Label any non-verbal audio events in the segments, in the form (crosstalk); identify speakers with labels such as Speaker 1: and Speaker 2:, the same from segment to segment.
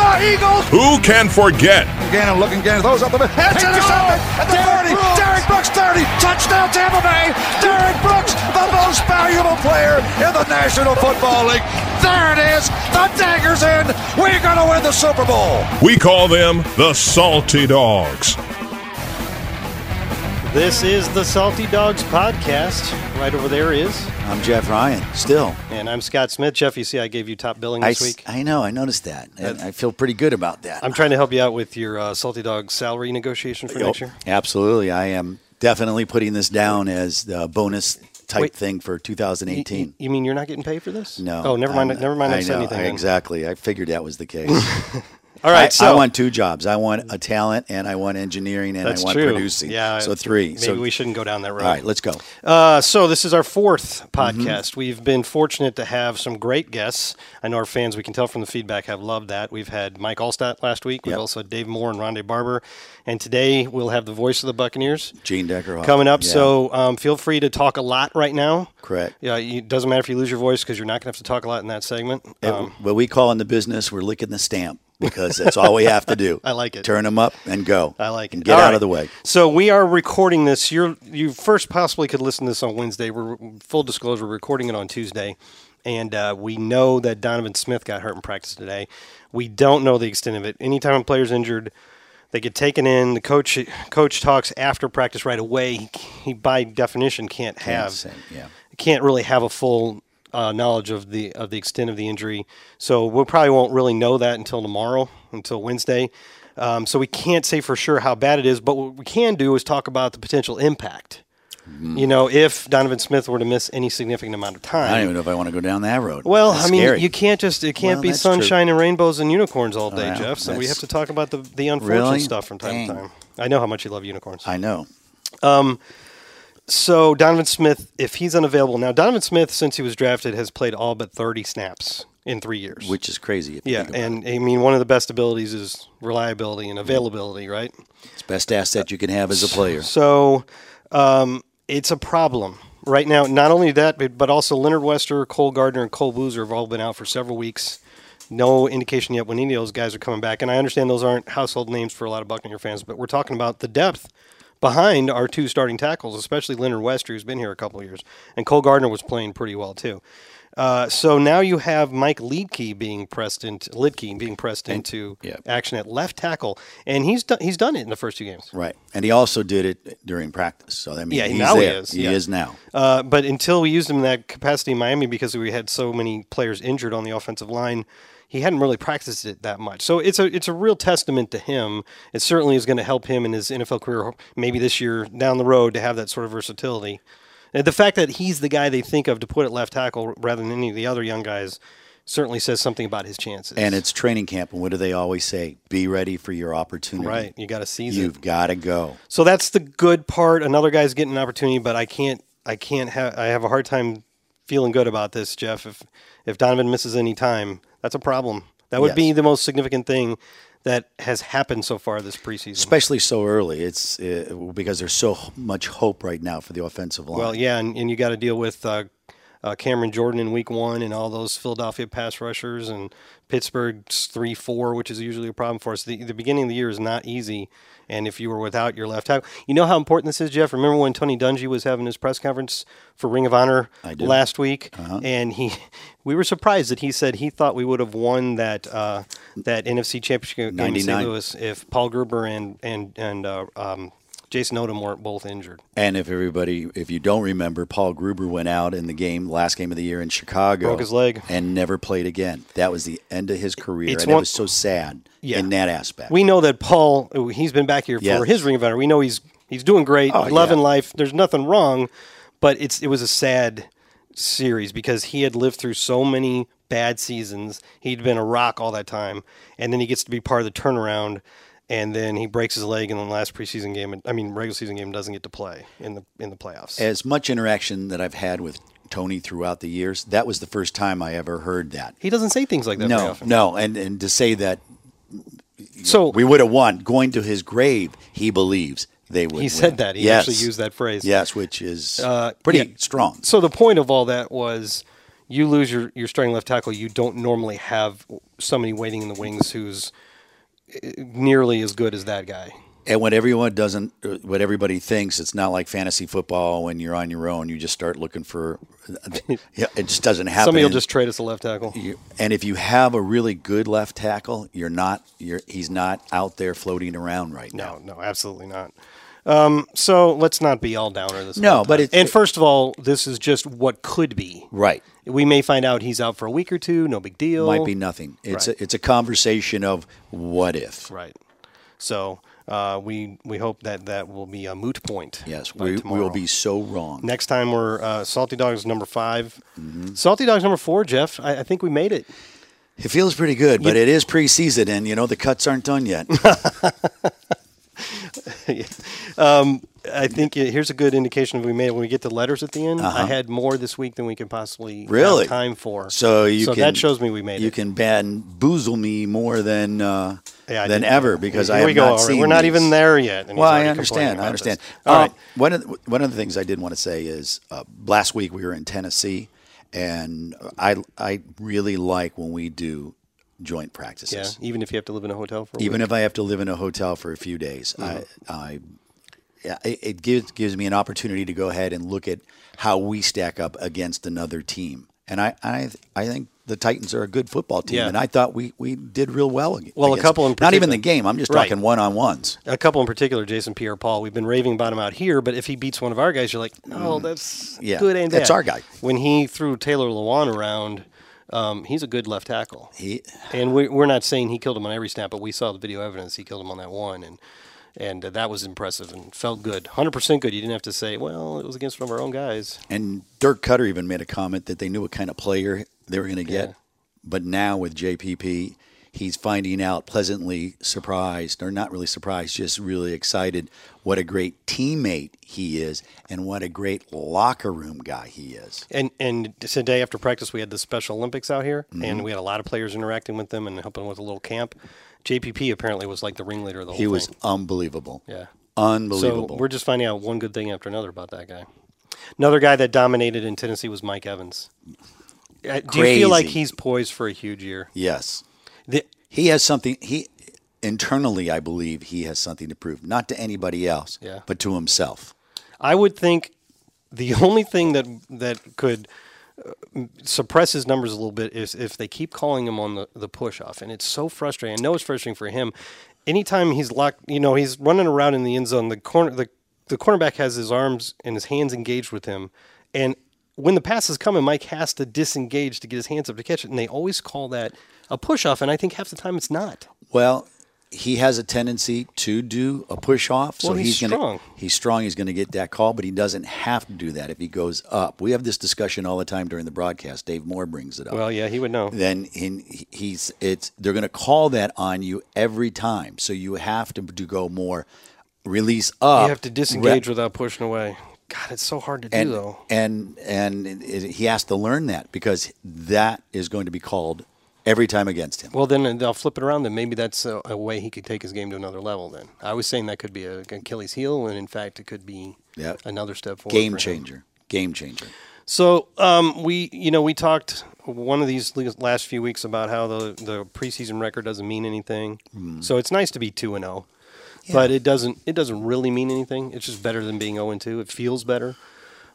Speaker 1: The Eagles.
Speaker 2: who can forget?
Speaker 1: Gannon looking Gannon throws up the middle. It's intercepted at the 30. Derrick Brooks 30. Touchdown Tampa Bay. Derrick Brooks, the most valuable player in the National Football League. There it is. The dagger's in. We're going to win the Super Bowl.
Speaker 2: We call them the Salty Dogs.
Speaker 3: This is the Salty Dogs podcast. Right over there is,
Speaker 4: I'm Jeff Ryan, still.
Speaker 3: and I'm Scott Smith. Jeff, you see, I gave you top billing this
Speaker 4: s-
Speaker 3: week.
Speaker 4: I know, I noticed that. And I feel pretty good about that.
Speaker 3: I'm trying to help you out with your uh, Salty Dogs salary negotiation for next year.
Speaker 4: Absolutely. I am definitely putting this down as the bonus type
Speaker 3: Wait.
Speaker 4: thing for 2018.
Speaker 3: you mean you're not getting paid for this?
Speaker 4: no.
Speaker 3: Oh, never mind.
Speaker 4: I'm-
Speaker 3: never mind. I,
Speaker 4: I
Speaker 3: said anything. then.
Speaker 4: Exactly. I figured that was the case. (laughs)
Speaker 3: All right.
Speaker 4: I,
Speaker 3: so
Speaker 4: I want two jobs. I want a talent and I want engineering and I want
Speaker 3: true.
Speaker 4: producing.
Speaker 3: Yeah.
Speaker 4: So three.
Speaker 3: Maybe
Speaker 4: so,
Speaker 3: we shouldn't go down that road.
Speaker 4: All right, let's go.
Speaker 3: Uh, so this is our fourth
Speaker 4: Mm-hmm.
Speaker 3: podcast. We've been fortunate to have some great guests. I know our fans, we can tell from the feedback, have loved that. We've had Mike Alstott last week. We've
Speaker 4: Yep.
Speaker 3: also had Dave Moore and Rondé Barber. And today we'll have the voice of the Buccaneers
Speaker 4: Gene Decker.
Speaker 3: coming up.
Speaker 4: Yeah,
Speaker 3: So um, feel free to talk a lot right now.
Speaker 4: Correct.
Speaker 3: Yeah, it doesn't matter if you lose your voice because you're not going to have to talk a lot in that segment.
Speaker 4: It-
Speaker 3: Um,
Speaker 4: what we call in the business, we're licking the stamp because that's all we have to do. (laughs)
Speaker 3: I like it.
Speaker 4: Turn them up and go.
Speaker 3: I like it. and.
Speaker 4: Get
Speaker 3: All
Speaker 4: out
Speaker 3: right.
Speaker 4: of the way.
Speaker 3: So we are recording this. You're, you first possibly could listen to this on Wednesday. We're full disclosure, we're recording it on Tuesday, and uh, we know that Donovan Smith got hurt in practice today. We don't know the extent of it. Anytime a player's injured, they get taken in. The coach coach talks after practice right away. He, he by definition can't have
Speaker 4: say, yeah.
Speaker 3: can't really have a full uh, knowledge of the of the extent of the injury. So we probably won't really know that until tomorrow, until Wednesday. Um, so we can't say for sure how bad it is, but what we can do is talk about the potential impact.
Speaker 4: Mm-hmm.
Speaker 3: You know, if Donovan Smith were to miss any significant amount of time, I
Speaker 4: don't even know if I want to go down that road.
Speaker 3: well,
Speaker 4: That's
Speaker 3: I mean,
Speaker 4: scary.
Speaker 3: you can't just it can't
Speaker 4: Well,
Speaker 3: be
Speaker 4: that's true.
Speaker 3: sunshine and rainbows and unicorns all day, Jeff. So we have to talk about the the unfortunate
Speaker 4: Really?
Speaker 3: stuff from time to time. I know how much you love unicorns.
Speaker 4: I know.
Speaker 3: So Donovan Smith, if he's unavailable now, Donovan Smith, since he was drafted, has played all but 30 snaps in three years.
Speaker 4: Which is crazy. If
Speaker 3: yeah, and I mean, one of the best abilities is reliability and availability, right?
Speaker 4: it's best asset you can have as a player.
Speaker 3: So um, it's a problem right now. Not only that, but, but also Leonard Wester, Cole Gardner, and Cole Boozer have all been out for several weeks. No indication yet when any of those guys are coming back. And I understand those aren't household names for a lot of Buccaneer fans, but we're talking about the depth behind our two starting tackles, especially Leonard Wester, who's been here a couple of years, and Cole Gardner was playing pretty well too. Uh, so now you have Mike Liedtke being pressed into Liedtke being pressed into
Speaker 4: yeah.
Speaker 3: action at left tackle, and he's done, he's done it in the first two games.
Speaker 4: Right. And he also did it during practice. So I mean,
Speaker 3: Yeah,
Speaker 4: he's
Speaker 3: now he
Speaker 4: there.
Speaker 3: is,
Speaker 4: He
Speaker 3: yeah.
Speaker 4: is now.
Speaker 3: Uh, but until we used him in that capacity in Miami because we had so many players injured on the offensive line, he hadn't really practiced it that much. So it's a it's a real testament to him. It certainly is going to help him in his NFL career, maybe this year down the road, to have that sort of versatility. And the fact that he's the guy they think of to put at left tackle rather than any of the other young guys certainly says something about his chances.
Speaker 4: And it's training camp. And what do they always say? Be ready for your opportunity.
Speaker 3: right. You got to seize it.
Speaker 4: You've got to go.
Speaker 3: So that's the good part. Another guy's getting an opportunity, but I can't. I can't have. I have a hard time feeling good about this, Jeff. If if Donovan misses any time, that's a problem. That would be the most significant thing that has happened so far this preseason.
Speaker 4: Especially so early. It's uh, because there's so much hope right now for the offensive line.
Speaker 3: well, yeah, and, and you got to deal with uh, uh, Cameron Jordan in Week One and all those Philadelphia pass rushers and Pittsburgh's three four, which is usually a problem for us. The, the beginning of the year is not easy, and if you were without your left tackle, you know how important this is, Jeff. Remember when Tony Dungy was having his press conference for Ring of Honor last week, and he, (laughs) we were surprised that he said he thought we would have won that uh, that NFC Championship game in St. Louis if Paul Gruber and and and uh, um, Jason Odom weren't both injured.
Speaker 4: And if everybody, if you don't remember, Paul Gruber went out in the game, last game of the year in Chicago,
Speaker 3: Broke his leg.
Speaker 4: and never played again. That was the end of his career,
Speaker 3: It's
Speaker 4: and
Speaker 3: one-
Speaker 4: it was so sad
Speaker 3: Yeah.
Speaker 4: in that aspect.
Speaker 3: We know that Paul, he's been back here for
Speaker 4: Yes.
Speaker 3: his Ring of Honor. We know he's he's doing great,
Speaker 4: Oh,
Speaker 3: loving
Speaker 4: yeah.
Speaker 3: life. There's nothing wrong, but it's it was a sad series because he had lived through so many bad seasons. He'd been a rock all that time, and then he gets to be part of the turnaround. And then he breaks his leg in the last preseason game. I mean, regular season game doesn't get to play in the in the playoffs.
Speaker 4: As much interaction that I've had with Tony throughout the years, that was the first time I ever heard that.
Speaker 3: he doesn't say things like that very
Speaker 4: No,
Speaker 3: often.
Speaker 4: no, and and to say that
Speaker 3: So
Speaker 4: we would have won going to his grave, he believes they would.
Speaker 3: He
Speaker 4: win.
Speaker 3: said that. He
Speaker 4: yes.
Speaker 3: actually used that phrase.
Speaker 4: Yes, which is
Speaker 3: Uh,
Speaker 4: pretty
Speaker 3: yeah.
Speaker 4: strong.
Speaker 3: So the point of all that was, you lose your your starting left tackle. You don't normally have somebody waiting in the wings who's nearly as good as that guy.
Speaker 4: And what everyone doesn't, what everybody thinks, it's not like fantasy football when you're on your own. You just start looking for. (laughs) Yeah, it just doesn't happen.
Speaker 3: Somebody will just trade us a left tackle.
Speaker 4: and if you have a really good left tackle, you're not. You're he's not out there floating around right now.
Speaker 3: No, no, absolutely not. Um, so let's not be all downer this.
Speaker 4: No, but
Speaker 3: and first of all, this is just what could be.
Speaker 4: Right.
Speaker 3: We may find out he's out for a week or two. No big deal.
Speaker 4: Might be nothing. It's
Speaker 3: Right.
Speaker 4: a, it's a conversation of what if.
Speaker 3: right. So uh, we we hope that that will be a moot point.
Speaker 4: Yes, we, we will be so wrong.
Speaker 3: Next time we're uh, Salty Dogs number 5
Speaker 4: Mm-hmm.
Speaker 3: Salty Dogs number four, Jeff. I, I think we made it.
Speaker 4: It feels pretty good, but it is preseason, and you know the cuts aren't done yet. (laughs) (laughs)
Speaker 3: I think uh, here's a good indication of we made when we get to letters at the end. I had more this week than we can possibly have
Speaker 4: Uh-huh. Really?
Speaker 3: time for.
Speaker 4: So you
Speaker 3: so
Speaker 4: can
Speaker 3: that shows me we made
Speaker 4: you
Speaker 3: it.
Speaker 4: can bamboozle me more than uh,
Speaker 3: Yeah,
Speaker 4: than ever because
Speaker 3: Here
Speaker 4: I have
Speaker 3: we go.
Speaker 4: not seen.
Speaker 3: We're not
Speaker 4: these.
Speaker 3: even there yet.
Speaker 4: Well, I understand. I understand.
Speaker 3: All
Speaker 4: Uh,
Speaker 3: right.
Speaker 4: One of the, one of the things I did want to say is uh, last week we were in Tennessee, and I I really like when we do joint practices.
Speaker 3: Yeah, even if you have to live in a hotel for a
Speaker 4: Even
Speaker 3: week.
Speaker 4: if I have to live in a hotel for a few days,
Speaker 3: Mm-hmm.
Speaker 4: I, I yeah, it, it gives gives me an opportunity to go ahead and look at how we stack up against another team. And I I, I think the Titans are a good football team,
Speaker 3: Yeah.
Speaker 4: and I thought we, we did real well.
Speaker 3: Well, a couple in
Speaker 4: not even the game. I'm just
Speaker 3: Right.
Speaker 4: talking one on ones.
Speaker 3: a couple in particular, Jason Pierre-Paul. We've been raving about him out here, but if he beats one of our guys, you're like, oh, that's
Speaker 4: Mm. Yeah,
Speaker 3: good and bad.
Speaker 4: that's our guy.
Speaker 3: When he threw Taylor Lewan around, um, he's a good left tackle.
Speaker 4: He
Speaker 3: And we, we're not saying he killed him on every snap, but we saw the video evidence. He killed him on that one, and and uh, that was impressive and felt good, hundred percent good. You didn't have to say, well, it was against one of our own guys.
Speaker 4: And Dirk Koetter even made a comment that they knew what kind of player they were going to get.
Speaker 3: Yeah.
Speaker 4: But now with JPP, he's finding out pleasantly surprised, or not really surprised, just really excited what a great teammate he is and what a great locker room guy he is.
Speaker 3: And and today after practice, we had the Special Olympics out here, and we had a lot of players interacting with them and helping with a little camp. JPP apparently was like the ringleader of the whole
Speaker 4: He was unbelievable.
Speaker 3: Yeah.
Speaker 4: Unbelievable.
Speaker 3: So we're just finding out one good thing after another about that guy. Another guy that dominated in Tennessee was Mike Evans. Uh, Do you feel like he's poised for a huge year?
Speaker 4: yes.
Speaker 3: The,
Speaker 4: He has something he internally I believe he has something to prove, not to anybody else,
Speaker 3: Yeah.
Speaker 4: but to himself.
Speaker 3: I would think the only thing that that could uh, suppress his numbers a little bit is if they keep calling him on the, the push off, and it's so frustrating. I know it's frustrating for him. Anytime he's locked, you know, he's running around in the end zone. The corner, the the cornerback has his arms and his hands engaged with him, and when the pass is coming, Mike has to disengage to get his hands up to catch it, and they always call that a push off, and I think half the time it's not.
Speaker 4: Well, he has a tendency to do a push off. So
Speaker 3: Well, he's
Speaker 4: gonna,
Speaker 3: strong.
Speaker 4: He's strong. He's going to get that call, but he doesn't have to do that if he goes up. We have this discussion all the time during the broadcast. Dave Moore brings it up.
Speaker 3: Well, yeah, he would know.
Speaker 4: then in, he's it's they're going to call that on you every time. So you have to, to go more release up.
Speaker 3: You have to disengage without pushing away. God, it's so hard to do
Speaker 4: and
Speaker 3: though.
Speaker 4: and and it, it- he has to learn that because that is going to be called every time against him.
Speaker 3: Well, then they'll flip it around. Then maybe that's a, a way he could take his game to another level. Then I was saying that could be a, Achilles heel, and in fact, it could be
Speaker 4: Yeah.
Speaker 3: another step forward.
Speaker 4: Game
Speaker 3: for him.
Speaker 4: changer. Game changer.
Speaker 3: So um, we, you know, we talked one of these last few weeks about how the the preseason record doesn't mean anything.
Speaker 4: Hmm.
Speaker 3: So it's nice to be two and zero, but it doesn't it doesn't really mean anything. It's just better than being zero and two. It feels better.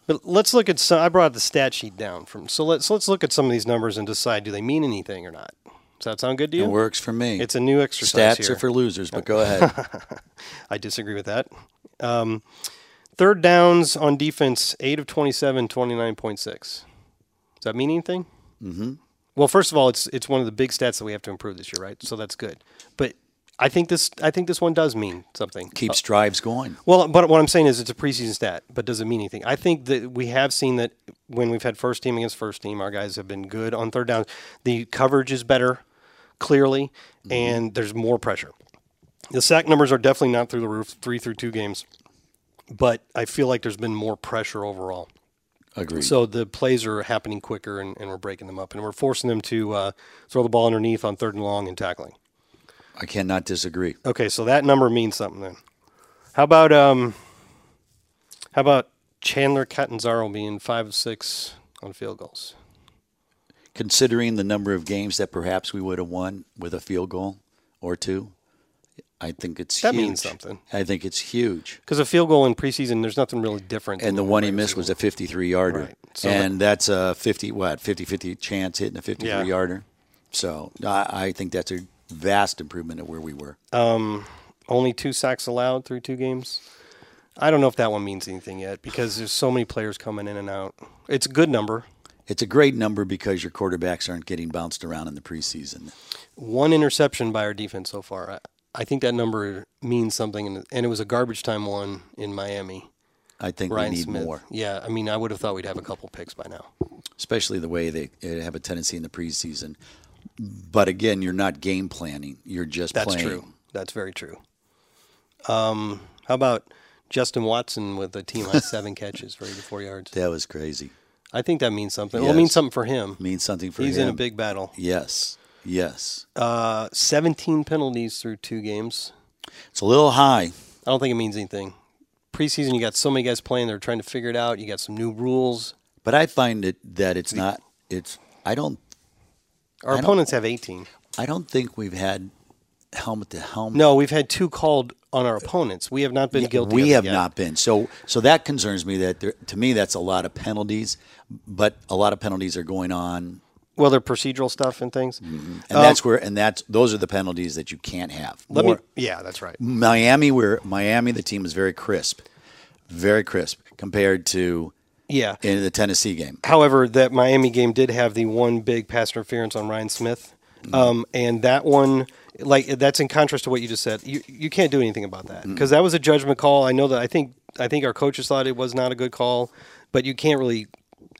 Speaker 3: But let's look at some. I brought the stat sheet down from. So let's let's look at some of these numbers and decide do they mean anything or not. Does that sound good to you?
Speaker 4: It works for me.
Speaker 3: It's a new exercise
Speaker 4: Stats
Speaker 3: here.
Speaker 4: are for losers, but go ahead. (laughs)
Speaker 3: I disagree with that. Um, third downs on defense, 8 of 27, 29.6. Does that mean anything? Mm-hmm. Well, first of all, it's it's one of the big stats that we have to improve this year, right? So that's good. But I think this I think this one does mean something.
Speaker 4: Keeps drives going.
Speaker 3: Well, but what I'm saying is it's a preseason stat, but does it mean anything? I think that we have seen that when we've had first team against first team, our guys have been good on third down. The coverage is better, clearly, and there's more pressure. The sack numbers are definitely not through the roof, three through two games, but I feel like there's been more pressure overall.
Speaker 4: Agreed.
Speaker 3: So the plays are happening quicker, and, and we're breaking them up, and we're forcing them to uh, throw the ball underneath on third and long and tackling.
Speaker 4: I cannot disagree.
Speaker 3: Okay, so that number means something then. How about um how about Chandler Catanzaro being five of six on field goals?
Speaker 4: Considering the number of games that perhaps we would have won with a field goal or two, I think it's
Speaker 3: That
Speaker 4: huge.
Speaker 3: means something.
Speaker 4: I think it's huge.
Speaker 3: Because a field goal in preseason, there's nothing really different.
Speaker 4: And the one he missed was a 53 yarder.
Speaker 3: Right. So
Speaker 4: and that's a 50, what, 50 50 chance hitting a 53
Speaker 3: Yeah.
Speaker 4: yarder. So I, I think that's a vast improvement of where we were.
Speaker 3: Um, only two sacks allowed through two games. I don't know if that one means anything yet because there's so many players coming in and out. It's a good number.
Speaker 4: It's a great number because your quarterbacks aren't getting bounced around in the preseason.
Speaker 3: One interception by our defense so far. I, I think that number means something, and, and it was a garbage time one in Miami.
Speaker 4: I think
Speaker 3: Ryan
Speaker 4: we need
Speaker 3: Smith.
Speaker 4: more,
Speaker 3: Yeah, I mean, I would have thought we'd have a couple picks by now.
Speaker 4: especially the way they have a tendency in the preseason. But again, you're not game planning. You're just
Speaker 3: That's
Speaker 4: playing.
Speaker 3: true. That's very true. Um, how about Justin Watson with a team high (laughs) seven catches for 84 yards?
Speaker 4: That was crazy.
Speaker 3: I think that means something. Well, it means something for him.
Speaker 4: Means something for
Speaker 3: He's
Speaker 4: him.
Speaker 3: in a big battle.
Speaker 4: Yes. Yes.
Speaker 3: Uh, 17 penalties through two games.
Speaker 4: It's a little high.
Speaker 3: I don't think it means anything. Preseason, you got so many guys playing. They're trying to figure it out. You got some new rules.
Speaker 4: But I find it that it's not. It's. I don't.
Speaker 3: Our
Speaker 4: I
Speaker 3: opponents have 18.
Speaker 4: I don't think we've had helmet to helmet.
Speaker 3: No, we've had two called on our opponents. We have not been guilty. of
Speaker 4: we have
Speaker 3: yet.
Speaker 4: not been. So. So that concerns me. That there, to me, that's a lot of penalties. But a lot of penalties are going on,
Speaker 3: Well, they're procedural stuff and things. Mm-hmm.
Speaker 4: and um, that's where. And that's those are the penalties that you can't have.
Speaker 3: Let
Speaker 4: More-
Speaker 3: me. Yeah, that's right.
Speaker 4: Miami, where Miami, the team is very crisp, very crisp compared to
Speaker 3: Yeah.
Speaker 4: in the Tennessee game.
Speaker 3: However, that Miami game did have the one big pass interference on Ryan Smith,
Speaker 4: Mm-hmm.
Speaker 3: um, and that one, like that's in contrast to what you just said. You you can't do anything about that
Speaker 4: Mm-hmm.
Speaker 3: because that was a judgment call. I know that. I think I think our coaches thought it was not a good call, but you can't really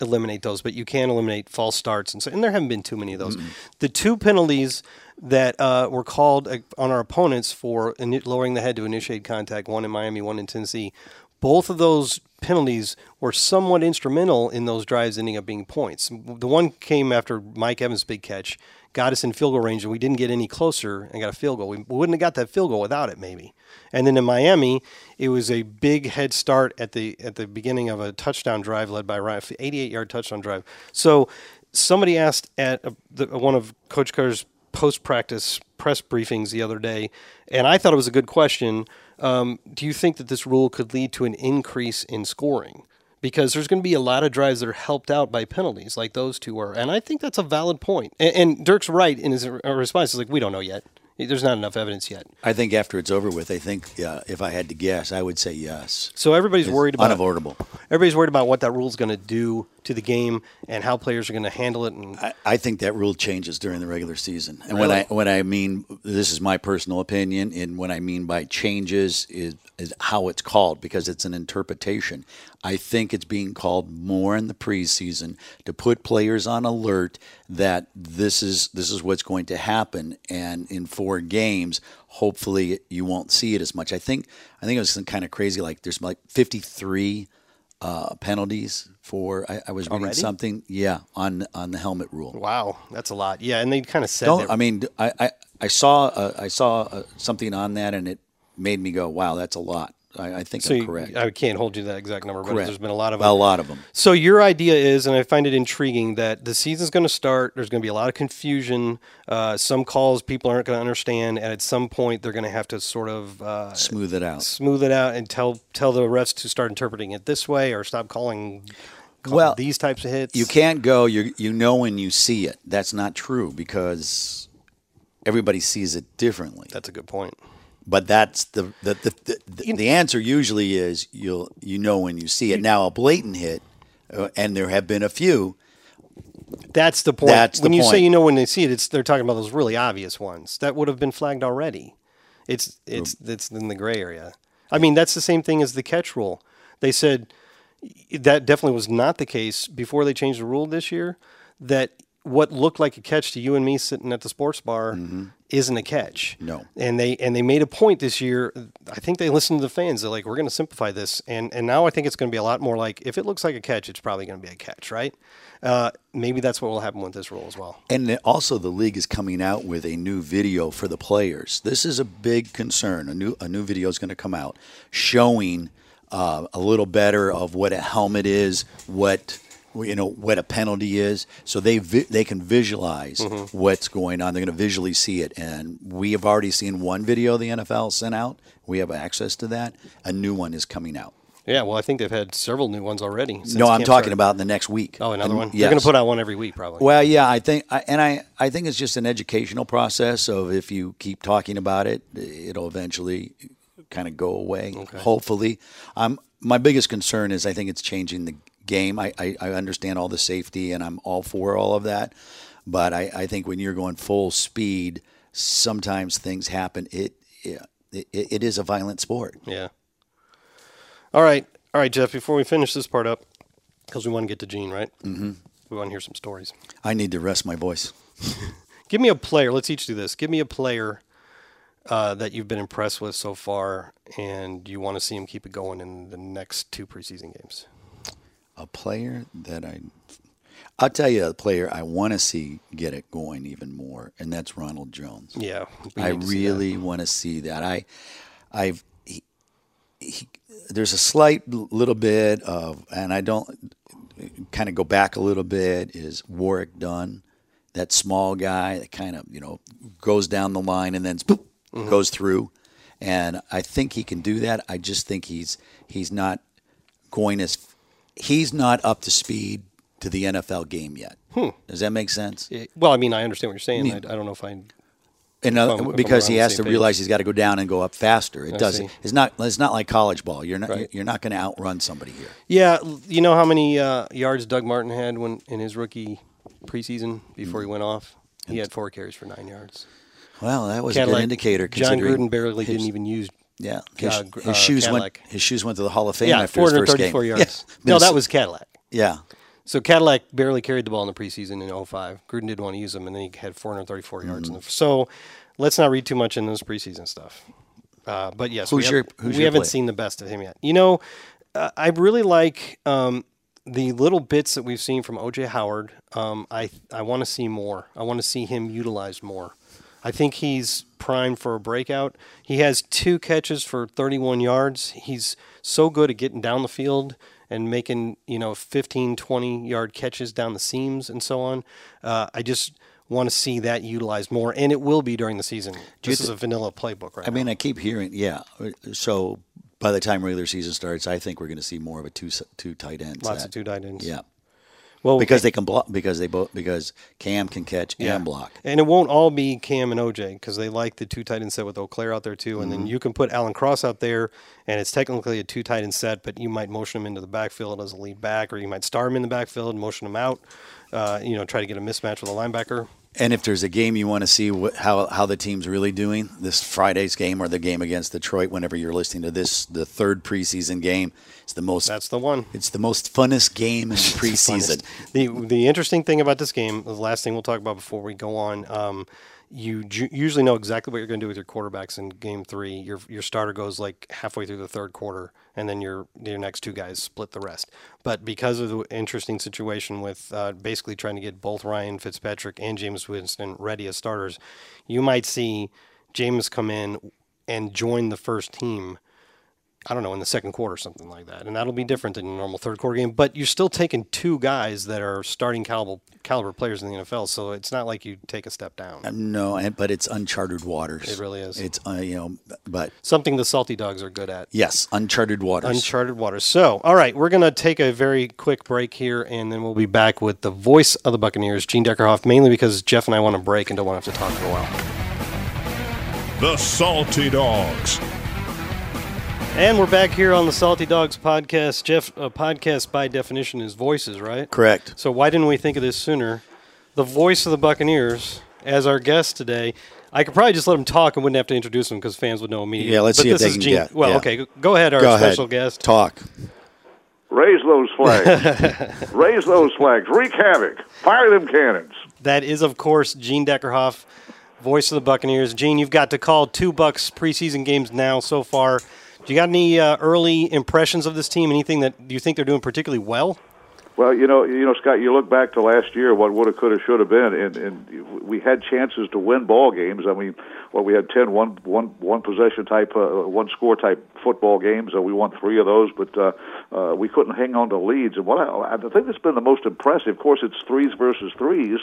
Speaker 3: eliminate those. But you can eliminate false starts, and so and there haven't been too many of those. The two penalties that uh, were called uh, on our opponents for ini- lowering the head to initiate contact, one in Miami, one in Tennessee. Both of those penalties were somewhat instrumental in those drives ending up being points. The one came after Mike Evans' big catch, got us in field goal range, and we didn't get any closer and got a field goal. We wouldn't have got that field goal without it, maybe. And then in Miami, it was a big head start at the at the beginning of a touchdown drive led by Ryan, 88 yard touchdown drive. So somebody asked at uh, the, one of Coach Koetter's post practice press briefings the other day, and I thought it was a good question. Um, do you think that this rule could lead to an increase in scoring? Because there's going to be a lot of drives that are helped out by penalties, like those two were, and I think that's a valid point. And, and Dirk's right in his uh, response. He's like, "We don't know yet. There's not enough evidence yet."
Speaker 4: I think after it's over with, I think uh, if I had to guess, I would say yes.
Speaker 3: So everybody's
Speaker 4: It's
Speaker 3: worried about
Speaker 4: unavoidable.
Speaker 3: Everybody's worried about what that rule's going to do to the game and how players are going to handle it. And
Speaker 4: I, I think that rule changes during the regular season. And when I when I mean this is my personal opinion, and what I mean by changes is is how it's called because it's an interpretation. I think it's being called more in the preseason to put players on alert that this is this is what's going to happen, and in four games, hopefully you won't see it as much. I think I think it was some kind of crazy like there's like 53 uh, penalties for I, I was reading
Speaker 3: Already?
Speaker 4: something yeah on on the helmet rule.
Speaker 3: wow, that's a lot. Yeah, and they kind of said
Speaker 4: Don't
Speaker 3: that.
Speaker 4: I mean I I, I saw uh, I saw uh, something on that and it made me go wow that's a lot. I, I think
Speaker 3: so
Speaker 4: I'm
Speaker 3: you-
Speaker 4: correct.
Speaker 3: I can't hold you to that exact number, but there's been a lot of them.
Speaker 4: a lot of them.
Speaker 3: So your idea is, and I find it intriguing, that the season's going to start. There's going to be a lot of confusion. Uh, some calls people aren't going to understand, and at some point they're going to have to sort of uh,
Speaker 4: Smooth it out.
Speaker 3: smooth it out and tell tell the refs to start interpreting it this way or stop calling, calling
Speaker 4: Well,
Speaker 3: these types of hits.
Speaker 4: You can't go. You you know when you see it. That's not true because everybody sees it differently.
Speaker 3: That's a good point.
Speaker 4: But that's the the the, the, the, the answer usually is you'll you know when you see it. Now a blatant hit, uh, and there have been a few.
Speaker 3: That's the point.
Speaker 4: That's the
Speaker 3: when you say you know when they see it, it's they're talking about those really obvious ones that would have been flagged already. It's it's it's in the gray area. I mean, that's the same thing as the catch rule. They said that definitely was not the case before they changed the rule this year. That what looked like a catch to you and me sitting at the sports bar isn't a catch.
Speaker 4: Mm-hmm. No.
Speaker 3: And they and they made a point this year. I think they listened to the fans. They're like, we're going to simplify this, and and now I think it's going to be a lot more like if it looks like a catch, it's probably going to be a catch, right? Uh, maybe that's what will happen with this rule as well.
Speaker 4: And also, the league is coming out with a new video for the players. This is a big concern. A new a new video is going to come out showing uh, a little better of what a helmet is, what you know, what a penalty is, so they vi- they can visualize what's going on. They're going to visually see it. And we have already seen one video the NFL sent out. We have access to that. A new one is coming out.
Speaker 3: Yeah, well, I think they've had several new ones already.
Speaker 4: no, I'm talking
Speaker 3: started.
Speaker 4: about in the next week.
Speaker 3: Oh, another
Speaker 4: And-
Speaker 3: one.
Speaker 4: Yes.
Speaker 3: They're going to put out one every week, probably.
Speaker 4: Well, yeah, I think, I- and I, I think it's just an educational process of if you keep talking about it, it'll eventually kind of go away. Hopefully, um, my biggest concern is I think it's changing the game. I, I, I understand all the safety, and I'm all for all of that, but I, I think when you're going full speed, sometimes things happen. It, yeah, it, it is a violent sport.
Speaker 3: Yeah. All right, all right, Jeff. Before we finish this part up, because we want to get to Gene, right? Mm-hmm. We want to hear some stories.
Speaker 4: I need to rest my voice. (laughs)
Speaker 3: Give me a player. Let's each do this. Give me a player uh, that you've been impressed with so far, and you want to see him keep it going in the next two preseason games.
Speaker 4: A player that I, I'll tell you a player I want to see get it going even more, and that's Ronald Jones.
Speaker 3: Yeah,
Speaker 4: I
Speaker 3: need to see that.
Speaker 4: really want to see that. I, I've, he, he, there's a slight little bit of, and I don't kind of go back a little bit. Is Warrick Dunn, that small guy that kind of you know goes down the line and then boop,
Speaker 3: Mm-hmm.
Speaker 4: goes through, and I think he can do that. I just think he's he's not going as he's not up to speed to the NFL game yet. Does that make sense?
Speaker 3: Yeah, Well, I mean, I understand what you're saying. I, I don't know if I.
Speaker 4: And uh,
Speaker 3: If
Speaker 4: because he has to
Speaker 3: page.
Speaker 4: realize he's got to go down and go up faster. It
Speaker 3: I
Speaker 4: doesn't.
Speaker 3: see.
Speaker 4: It's not. It's not like college ball. You're not.
Speaker 3: Right.
Speaker 4: You're not going to outrun somebody here.
Speaker 3: Yeah, you know how many uh, yards Doug Martin had when in his rookie preseason before he went off? He had four carries for nine yards.
Speaker 4: Well, that was a
Speaker 3: Cadillac-
Speaker 4: good indicator. Jon
Speaker 3: Gruden barely
Speaker 4: his,
Speaker 3: didn't even use.
Speaker 4: Yeah, his,
Speaker 3: uh,
Speaker 4: his
Speaker 3: uh,
Speaker 4: shoes
Speaker 3: Cadillac.
Speaker 4: went. His shoes went to the Hall of Fame
Speaker 3: Yeah,
Speaker 4: after his first game.
Speaker 3: yards.
Speaker 4: Yeah.
Speaker 3: No, that was Cadillac.
Speaker 4: Yeah,
Speaker 3: So Cadillac barely carried the ball in the preseason in 05. Gruden didn't want to use him, and then he had 434 yards.
Speaker 4: Mm-hmm.
Speaker 3: In the, so let's not read too much into this preseason stuff. Uh, but yes,
Speaker 4: Who's
Speaker 3: we,
Speaker 4: your-
Speaker 3: have, we
Speaker 4: your
Speaker 3: haven't
Speaker 4: player?
Speaker 3: seen the best of him yet. You know, uh, I really like um, the little bits that we've seen from OJ Howard. Um, I I want to see more. I want to see him utilized more. I think he's primed for a breakout. He has two catches for 31 yards. He's so good at getting down the field and making, you know, 15, 20 yard catches down the seams and so on. Uh, I just want to see that utilized more, and it will be during the season. This is a vanilla playbook right
Speaker 4: I mean. I keep hearing. Yeah, so by the time regular season starts, I think we're going to see more of a two two tight ends.
Speaker 3: Lots
Speaker 4: that-
Speaker 3: of two tight ends.
Speaker 4: Yeah,
Speaker 3: Well,
Speaker 4: because they can block. Because they both. Because Cam can catch
Speaker 3: Yeah.
Speaker 4: and block.
Speaker 3: And it won't all be Cam and OJ because they like the two tight end set with Auclair out there too. And
Speaker 4: Mm-hmm.
Speaker 3: then you can put Alan Cross out there, and it's technically a two tight end set, but you might motion him into the backfield as a lead back, or you might start him in the backfield and motion him out. Uh, you know, try to get a mismatch with a linebacker.
Speaker 4: And if there's a game you want to see what, how how the team's really doing, this Friday's game or the game against Detroit, whenever you're listening to this, the third preseason game, it's the most
Speaker 3: That's the one.
Speaker 4: it's the most funnest game in (laughs) the preseason.
Speaker 3: The the interesting thing about this game, the last thing we'll talk about before we go on, um, you ju- usually know exactly what you're going to do with your quarterbacks in game three. Your your starter goes like halfway through the third quarter, and then your your next two guys split the rest. But because of the interesting situation with uh, basically trying to get both Ryan Fitzpatrick and Jameis Winston ready as starters, you might see Jameis come in and join the first team. I don't know, in the second quarter, or something like that. And that'll be different than a normal third quarter game. But you're still taking two guys that are starting caliber, caliber players in the NFL. So it's not like you take a step down.
Speaker 4: no, and, but it's uncharted waters.
Speaker 3: It really is.
Speaker 4: It's uh, you know, but
Speaker 3: Something the Salty Dogs are good at.
Speaker 4: yes, uncharted waters.
Speaker 3: Uncharted waters. So, all right, we're going to take a very quick break here, and then we'll be back with the voice of the Buccaneers, Gene Deckerhoff, mainly because Jeff and I want to break and don't want to have to talk for a while.
Speaker 2: The Salty Dogs.
Speaker 3: And we're back here on the Salty Dogs podcast. Jeff, a podcast by definition is voices, right?
Speaker 4: Correct.
Speaker 3: So why didn't we think of this sooner? The voice of the Buccaneers as our guest today. I could probably just let him talk and wouldn't have to introduce him because fans would know immediately.
Speaker 4: Yeah, let's
Speaker 3: but
Speaker 4: see if
Speaker 3: this
Speaker 4: they
Speaker 3: is
Speaker 4: can
Speaker 3: Gene.
Speaker 4: get-
Speaker 3: Well,
Speaker 4: yeah.
Speaker 3: okay, go ahead, our
Speaker 4: Go ahead.
Speaker 3: special guest.
Speaker 4: Talk.
Speaker 5: Raise those flags. (laughs) Raise those flags. Wreak havoc. Fire them cannons.
Speaker 3: That is, of course, Gene Deckerhoff, voice of the Buccaneers. Gene, you've got to call two Bucks preseason games now so far. Do you got any uh, early impressions of this team? Anything that do you think they're doing particularly well?
Speaker 5: Well, you know, you know, Scott. You look back to last year, what would have, could have, should have been, and, and we had chances to win ball games. I mean, well, we had ten one one one possession type, uh, one score type football games. Uh, we won three of those, but uh, uh, we couldn't hang on to leads. And what I, I think that's been the most impressive. Of course, it's threes versus threes,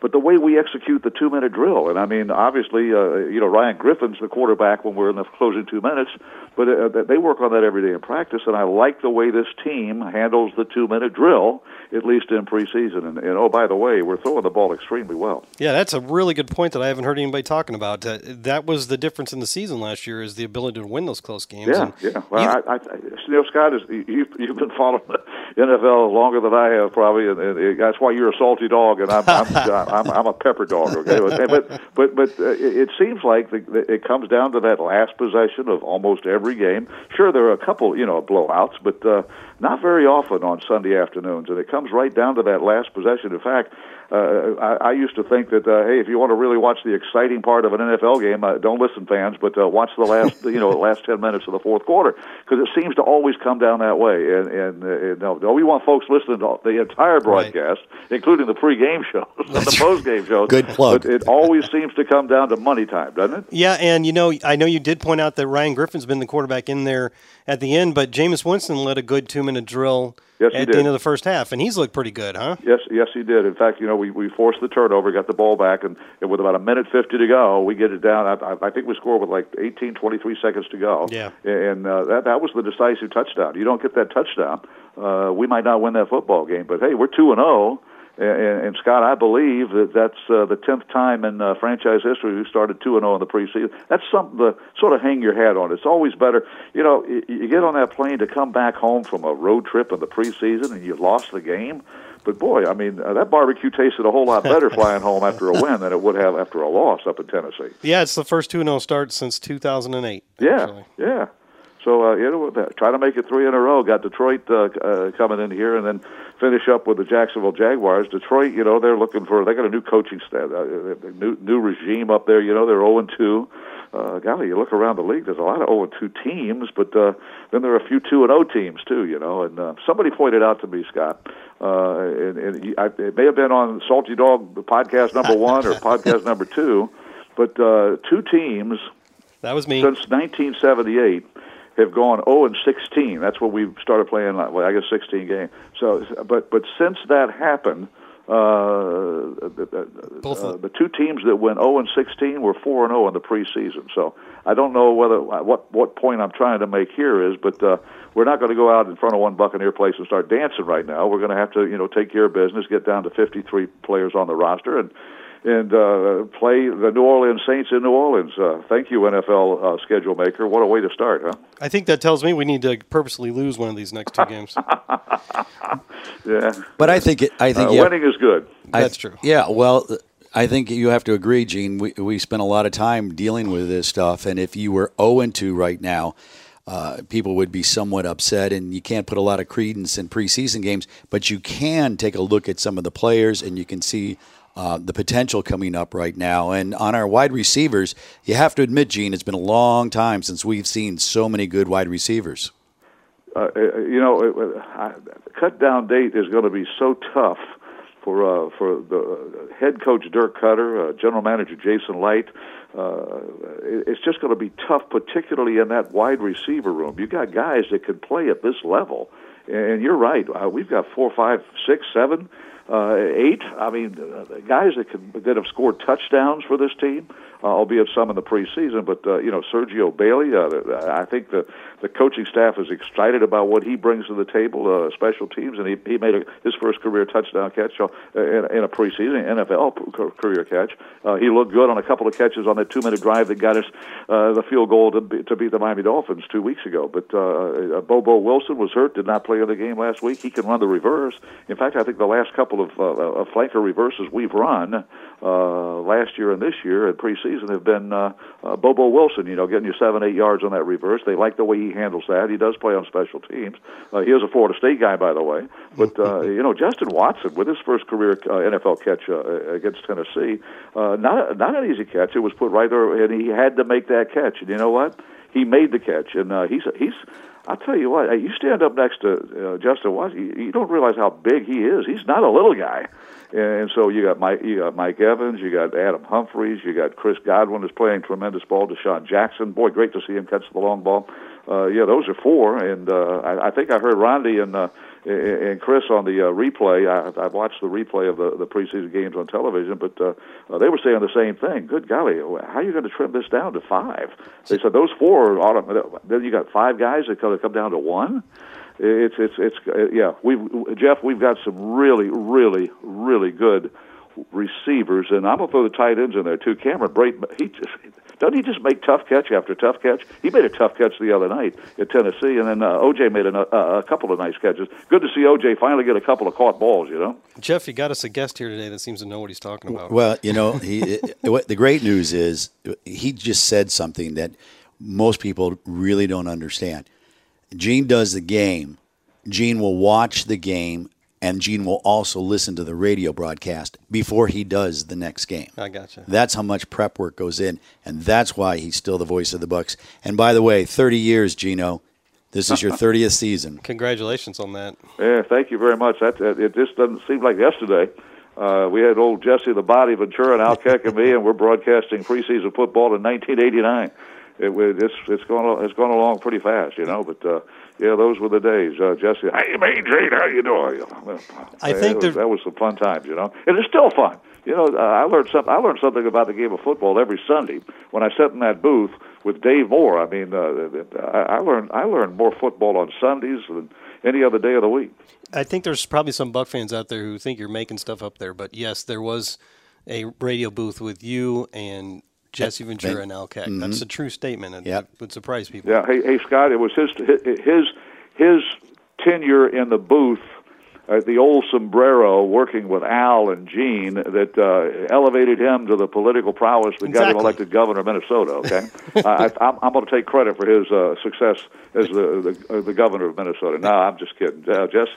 Speaker 5: but the way we execute the two minute drill. And I mean, obviously, uh, you know, Ryan Griffin's the quarterback when we're in the closing two minutes, but uh, they work on that every day in practice. And I like the way this team handles the two minute drill, at least in preseason. And, and oh, by the way, we're throwing the ball extremely well.
Speaker 3: Yeah, that's a really good point that I haven't heard anybody talking about. Uh, that was the difference in the season last year is the ability to win those close games.
Speaker 5: Yeah,
Speaker 3: And
Speaker 5: yeah. Well,
Speaker 3: either-
Speaker 5: I, I, you know, Scott, is you, you've been following the NFL longer than I have, probably, and, and that's why you're a salty dog, and I'm I'm, (laughs) I'm, I'm a pepper dog. Okay, but but but uh, it, it seems like the, the, it comes down to that last possession of almost every game. Sure, there are a couple, you know, blowouts, but uh, not very often on Sunday afternoons, and it comes right down to that last possession. In fact. Uh, I, I used to think that uh, hey, if you want to really watch the exciting part of an NFL game, uh, don't listen, fans, but uh, watch the last (laughs) you know last ten minutes of the fourth quarter because it seems to always come down that way. And and, uh, and no, no, we want folks listening to the entire broadcast, including the pre-game (laughs) shows and the post-game shows.
Speaker 4: Good plug.
Speaker 5: But it always seems to come down to money time, doesn't it?
Speaker 3: yeah, and you know, I know you did point out that Ryan Griffin's been the quarterback in there at the end, but Jameis Winston led a good two minute drill
Speaker 5: Yes, he
Speaker 3: at
Speaker 5: did.
Speaker 3: the end of the first half, and he's looked pretty good, huh?
Speaker 5: Yes, yes, he did. In fact, you know, we, we forced the turnover, got the ball back, and, and with about a minute 50 to go, we get it down. I, I- I think we scored with like 18, 23 seconds to go.
Speaker 3: Yeah.
Speaker 5: And uh, that, that was the decisive touchdown. You don't get that touchdown, uh, we might not win that football game. But hey, we're 2 and 0. And, and Scott, I believe that that's uh, the tenth time in uh, franchise history we started two and zero in the preseason. That's something to sort of hang your hat on. It's always better, you know. You, you get on that plane to come back home from a road trip in the preseason, and you lost the game. But boy, I mean, uh, that barbecue tasted a whole lot better (laughs) flying home after a win than it would have after a loss up in Tennessee.
Speaker 3: Yeah, it's the first 2 and 0 start since 2008.
Speaker 5: Yeah, yeah. So uh, you know, try to make it three in a row. Got Detroit uh, uh, coming in here, and then finish up with the Jacksonville Jaguars. Detroit, you know, they're looking for. They got a new coaching staff, uh, a new new regime up there. You know, they're zero and two. Uh, golly, you look around the league. There's a lot of zero and two teams, but uh, then there are a few two and zero teams too. You know, and uh, somebody pointed out to me, Scott, uh, and, and he- I, it may have been on Salty Dog podcast number (laughs) one or podcast number two, but uh, two teams
Speaker 3: That was me.
Speaker 5: since 1978 have gone 0 and 16. That's what we started playing. Well, I guess 16 games. So, but but since that happened, uh, the,
Speaker 3: Both
Speaker 5: uh, the two teams that went 0 and 16 were 4 and 0 in the preseason. So I don't know whether what what point I'm trying to make here is, but uh, we're not going to go out in front of one Buccaneer place and start dancing right now. We're going to have to you know take care of business, get down to 53 players on the roster, and and uh, play the New Orleans Saints in New Orleans. Uh, thank you, NFL uh, schedule maker. What a way to start, huh?
Speaker 3: I think that tells me we need to purposely lose one of these next two (laughs) games.
Speaker 5: Yeah,
Speaker 4: But I think it. I think
Speaker 5: uh,
Speaker 4: you
Speaker 5: winning is good.
Speaker 4: I-
Speaker 3: That's true.
Speaker 4: Yeah, well, I think you have to agree, Gene. We we spent a lot of time dealing with this stuff, and if you were zero and two right now, uh, people would be somewhat upset, and you can't put a lot of credence in preseason games. But you can take a look at some of the players, and you can see. Uh, the potential coming up right now. And on our wide receivers, you have to admit, Gene, it's been a long time since we've seen so many good wide receivers.
Speaker 5: uh, you know, it, it- I, cut down date is going to be so tough for uh, for the head coach Dirk Koetter, uh, general manager Jason Licht. Uh, it's just going to be tough, particularly in that wide receiver room. You got guys that can play at this level, and you're right. Uh, we've got four, five, six, seven. Uh, eight. I mean, uh, guys that can that have scored touchdowns for this team, uh, albeit some in the preseason. But uh, you know, Sergio Bailey. Uh, I think the the coaching staff is excited about what he brings to the table, uh, special teams, and he, he made a, his first career touchdown catch uh, in, in a preseason NFL career catch. Uh, he looked good on a couple of catches on that two-minute drive that got us uh, the field goal to, be, to beat the Miami Dolphins two weeks ago. But uh, uh, Bobo Wilson was hurt, did not play in the game last week. He can run the reverse. In fact, I think the last couple of uh, uh, flanker reverses we've run uh, last year and this year in preseason season have been uh, uh, Bobo Wilson. You know, getting you seven, eight yards on that reverse. They like the way he handles that. He does play on special teams. Uh, he is a Florida State guy, by the way. But uh, (laughs) you know, Justin Watson with his first career uh, NFL catch uh, against Tennessee, uh, not not an easy catch. It was put right there, and he had to make that catch. And you know what? He made the catch, and uh, he's he's. I'll tell you what. You stand up next to uh, Justin Watson, you, you don't realize how big he is. He's not a little guy. And so you got Mike, you got Mike Evans, you got Adam Humphries, you got Chris Godwin is playing tremendous ball. DeSean Jackson, boy, great to see him catch the long ball. Uh, yeah, those are four, and uh, I, I think I heard Ronde and uh, and Chris on the uh, replay. I, I've watched the replay of the, the preseason games on television, but uh, uh, they were saying the same thing. Good golly, how are you going to trim this down to five? They said those four. Are, automatic. then you got five guys that come down to one it's it's it's uh, yeah. We Jeff, we've got some really really really good receivers, and I'm gonna throw the tight ends in there too. Cameron Brate, he just doesn't he just make tough catch after tough catch? He made a tough catch the other night at Tennessee, and then uh, OJ made a, uh, a couple of nice catches. Good to see OJ finally get a couple of caught balls. You know,
Speaker 3: Jeff, you got us a guest here today that seems to know what he's talking about.
Speaker 4: Well, you know, he (laughs) it, the great news is he just said something that most people really don't understand Gene does the game. Gene will watch the game, and Gene will also listen to the radio broadcast before he does the next game.
Speaker 3: I gotcha.
Speaker 4: That's how much prep work goes in, and that's why he's still the voice of the Bucks. And by the way, 30 years, Gino. This is your (laughs) 30th season.
Speaker 3: Congratulations on that.
Speaker 5: Yeah, thank you very much. That, it just doesn't seem like yesterday. Uh, we had old Jesse the Body Ventura and Al Keck and me, and we're broadcasting preseason football in 1989 it, it's it's going it's going along pretty fast, you know. But uh, yeah, those were the days. Uh, Jesse, (laughs) hey, man, Jade, how you doing?
Speaker 3: I think
Speaker 5: was, that was some fun times, you know, and it's still fun. You know, uh, I learned something. I learned something about the game of football every Sunday when I sat in that booth with Dave Moore. I mean, uh, I, I learned I learned more football on Sundays than any other day of the week.
Speaker 3: I think there's probably some Buck fans out there who think you're making stuff up there, but yes, there was a radio booth with you and Jesse Ventura and Al Keck. Mm-hmm. That's a true statement, and yep. it would surprise people.
Speaker 5: Yeah. Hey, hey, Scott. It was his his his tenure in the booth at the old sombrero, working with Al and Gene, that uh, elevated him to the political prowess that exactly. got him elected governor of Minnesota. Okay, (laughs) I, I'm, I'm going to take credit for his uh, success as the the, uh, the governor of Minnesota. No, I'm just kidding, uh, Jess.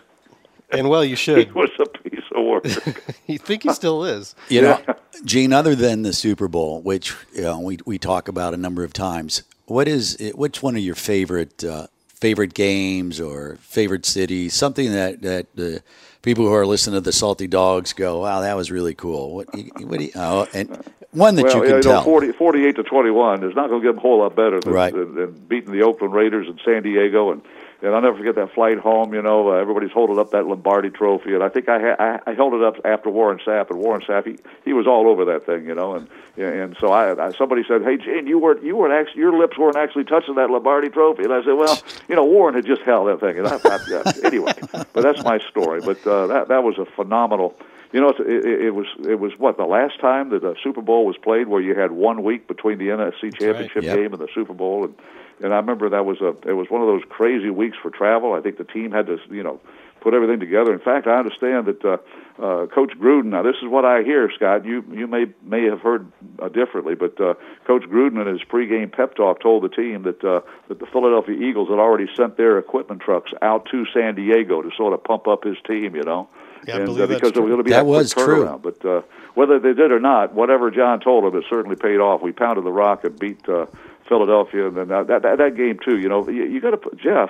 Speaker 3: And well, you (laughs) should.
Speaker 5: he was a piece of work. (laughs)
Speaker 3: you think he still is?
Speaker 4: You know, Gene. Other than the Super Bowl, which you know, we we talk about a number of times, what is which one of your favorite uh, favorite games or favorite cities? Something that that the people who are listening to the Salty Dogs go, "Wow, that was really cool." What, what do you, oh, and one that
Speaker 5: well,
Speaker 4: you can
Speaker 5: yeah,
Speaker 4: tell.
Speaker 5: Know, 40, 48 to 21 is not going to get a whole lot better than,
Speaker 4: right.
Speaker 5: than, than beating the Oakland Raiders in San Diego and and I'll never forget that flight home. You know, uh, everybody's holding up that Lombardi Trophy, and I think I ha- I, I held it up after Warren Sapp, and Warren Sapp he, he was all over that thing, you know, and and so I, I somebody said, hey Gene, you weren't you weren't actually your lips weren't actually touching that Lombardi Trophy, and I said, well, you know, Warren had just held that thing, and I, I, I, anyway, but that's my story. But uh, that that was a phenomenal. You know, it, it, it was it was what the last time that the Super Bowl was played, where you had one week between the NFC Championship
Speaker 4: right. yep.
Speaker 5: game and the Super Bowl, and and I remember that was a it was one of those crazy weeks for travel. I think the team had to you know put everything together. In fact, I understand that uh, uh, Coach Gruden. Now, this is what I hear, Scott. You you may may have heard uh, differently, but uh, Coach Gruden in his pregame pep talk told the team that uh, that the Philadelphia Eagles had already sent their equipment trucks out to San Diego to sort of pump up his team. You know.
Speaker 3: Yeah,
Speaker 5: and,
Speaker 3: I believe
Speaker 5: uh, because
Speaker 3: that's true.
Speaker 5: it was going to be
Speaker 4: that
Speaker 5: a
Speaker 4: was
Speaker 5: quick
Speaker 4: true.
Speaker 5: turnaround. But uh, whether they did or not, whatever Jon told them, it certainly paid off. We pounded the rock and beat uh, Philadelphia, and then that that, that game too. You know, you, you got to put Jeff.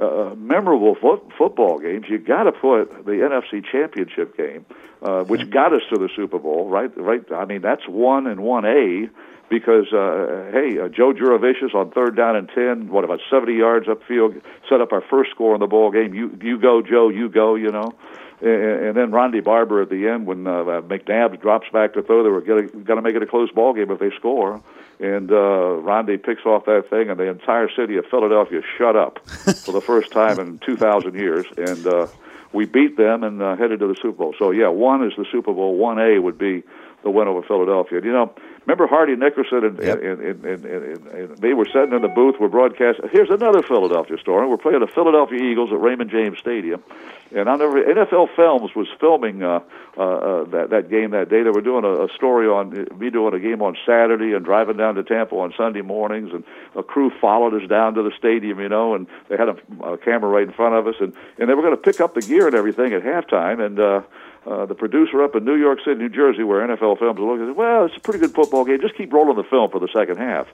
Speaker 5: Uh, memorable fo- football games. You got to put the NFC Championship game, uh, which got us to the Super Bowl, right? Right. I mean, that's one and one A because uh, hey, uh, Joe Jurevicius on third down and ten, what about seventy yards upfield, set up our first score in the ball game. You you go, Joe, you go. You know. And, and then Ronde Barber at the end when uh, McNabb drops back to throw, they were going to make it a close ball game if they score and uh, Ronde picks off that thing, and the entire city of Philadelphia shut up (laughs) for the first time in 2,000 years, and uh, we beat them and uh, headed to the Super Bowl. So yeah, one is the Super Bowl. One A would be the win over Philadelphia. And, you know, remember Hardy Nickerson and,
Speaker 4: Yep.
Speaker 5: and, and, and, they were sitting in the booth. We're broadcasting. Here's another Philadelphia story. We're playing the Philadelphia Eagles at Raymond James Stadium, and I never NFL Films was filming uh, uh, uh, that that game that day. They were doing a, a story on me doing a game on Saturday and driving down to Tampa on Sunday mornings, and a crew followed us down to the stadium, you know, and they had a, a camera right in front of us, and and they were going to pick up the gear and everything at halftime, and. uh uh, the producer up in New York City, New Jersey, where NFL Films are looking, said, "Well, it's a pretty good football game. Just keep rolling the film for the second half."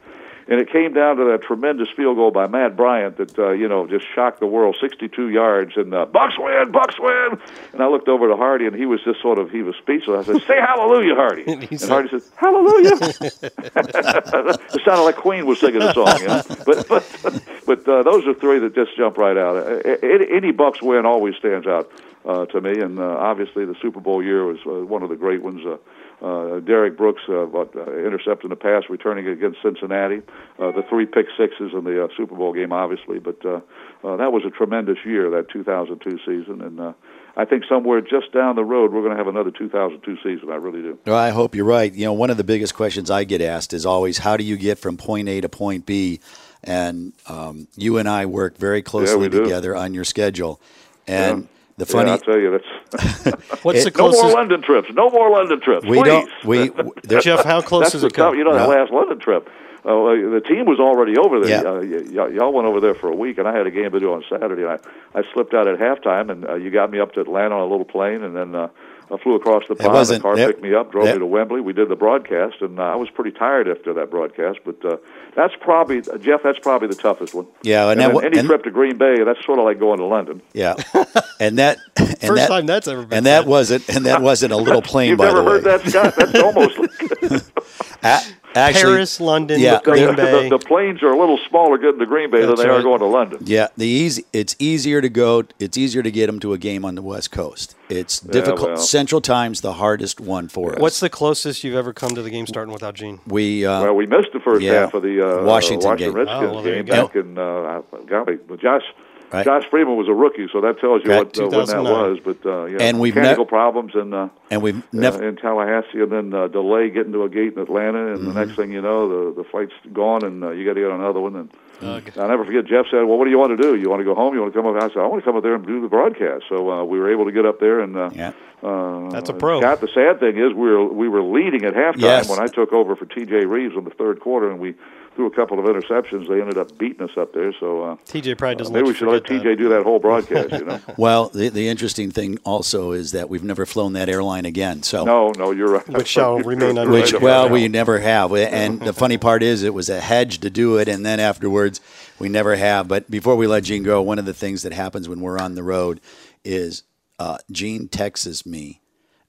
Speaker 5: And it came down to that tremendous field goal by Matt Bryant that uh, you know just shocked the world, 62 yards, and uh, Bucks win, Bucks win. And I looked over to Hardy, and he was just sort of he was speechless. I said, "Say hallelujah, Hardy." (laughs)
Speaker 3: And he
Speaker 5: and
Speaker 3: said-
Speaker 5: Hardy said, "Hallelujah." (laughs) it sounded like Queen was singing a song, you know. But but but uh, those are three that just jump right out. Any, any Bucks win always stands out uh, to me, and uh, obviously the Super Bowl year was uh, one of the great ones. Uh, uh, Derrick Brooks uh, uh, intercepting the pass, returning against Cincinnati. Uh, the three pick sixes in the uh, Super Bowl game, obviously, but uh, uh, that was a tremendous year, that 2002 season, and uh, I think somewhere just down the road we're going to have another 2002 season. I really do.
Speaker 4: Well, I hope you're right. You know, one of the biggest questions I get asked is always, how do you get from point A to point B? And um, you and I work very closely
Speaker 5: do.
Speaker 4: together on your schedule. And the funny,
Speaker 5: yeah, I'll tell you, that's (laughs)
Speaker 3: What's
Speaker 4: It-
Speaker 3: the
Speaker 5: no more? London trips. No more London trips.
Speaker 4: we
Speaker 5: please.
Speaker 4: don't, we, (laughs) there,
Speaker 3: Jeff, how close
Speaker 5: That's
Speaker 3: is it? Come?
Speaker 5: You know, that
Speaker 4: No.
Speaker 5: last London trip, uh, the team was already over there.
Speaker 4: Yeah.
Speaker 5: Uh, y- y- y'all went over there for a week, and I had a game to do on Saturday. And I, I slipped out at halftime, and uh, you got me up to Atlanta on a little plane, and then uh, I flew across the pond. The
Speaker 4: wasn't-
Speaker 5: car
Speaker 4: that-
Speaker 5: picked me up, drove
Speaker 4: that-
Speaker 5: me to Wembley. We did the broadcast, and uh, I was pretty tired after that broadcast. But uh, that's probably uh, Jeff. That's probably the toughest one.
Speaker 4: Yeah, and
Speaker 5: and
Speaker 4: that
Speaker 5: then
Speaker 4: wa-
Speaker 5: any
Speaker 4: and-
Speaker 5: trip to Green Bay, that's sort of like going to London.
Speaker 4: yeah. And that, (laughs) and
Speaker 3: First
Speaker 4: that,
Speaker 3: time that's ever been
Speaker 4: and that wasn't, and that wasn't a little (laughs) plane,
Speaker 5: You've
Speaker 4: by
Speaker 5: never
Speaker 4: the way.
Speaker 5: heard that, Scott? That's almost. like (laughs)
Speaker 4: A- actually,
Speaker 3: Paris, London,
Speaker 4: Yeah.
Speaker 3: Green
Speaker 5: the,
Speaker 3: Bay.
Speaker 5: the, the planes are a little smaller getting to Green Bay
Speaker 3: That's
Speaker 5: than they are going to London.
Speaker 4: Yeah, the easy. It's easier to go. It's easier to get them to a game on the West Coast. It's difficult.
Speaker 5: well.
Speaker 4: Central Time's the hardest one for us.
Speaker 3: What's the closest you've ever come to the game starting without Gene?
Speaker 4: we? Uh,
Speaker 5: Well, we missed the first
Speaker 4: Yeah.
Speaker 5: half of the uh,
Speaker 4: Washington
Speaker 5: uh, Washington
Speaker 4: game.
Speaker 5: Redskins
Speaker 3: Oh, well, there you
Speaker 5: game
Speaker 3: go.
Speaker 5: back in. Uh, golly, Josh.
Speaker 4: Right.
Speaker 5: Josh Freeman was a rookie, so that tells you
Speaker 4: Right.
Speaker 5: what uh, when that was. But uh, yeah,
Speaker 4: And we've
Speaker 5: mechanical
Speaker 4: ne-
Speaker 5: problems and uh,
Speaker 4: and we've
Speaker 5: uh,
Speaker 4: never.
Speaker 5: in Tallahassee, and then uh, delay getting to a gate in Atlanta, and
Speaker 4: Mm-hmm.
Speaker 5: the next thing you know, the the flight's gone, and uh, you got to get on another one. And
Speaker 3: Ugh.
Speaker 5: I'll never forget. Jeff said, "Well, what do you want to do? You want to go home? You want to come up?" I said, "I want to come up there and do the broadcast." So uh, we were able to get up there, and uh,
Speaker 4: Yeah.
Speaker 5: uh,
Speaker 3: That's a pro.
Speaker 5: Scott, the sad thing is, we were we were leading at halftime
Speaker 4: Yes.
Speaker 5: when I took over for T.J. Rives in the third quarter, and we threw a couple of interceptions. They ended up beating us up there. So uh,
Speaker 3: TJ probably doesn't.
Speaker 5: maybe we should let T.J.
Speaker 3: that.
Speaker 5: do that whole broadcast. You know? (laughs)
Speaker 4: Well, the, the interesting thing also is that we've never flown that airline again. So.
Speaker 5: no, no, you're right.
Speaker 3: Which shall (laughs)
Speaker 5: You're
Speaker 3: remain
Speaker 5: right
Speaker 4: Which well, we never have, and the funny part is, it was a hedge to do it, and then afterwards, we never have. But before we let Gene go, one of the things that happens when we're on the road is uh, Gene texts me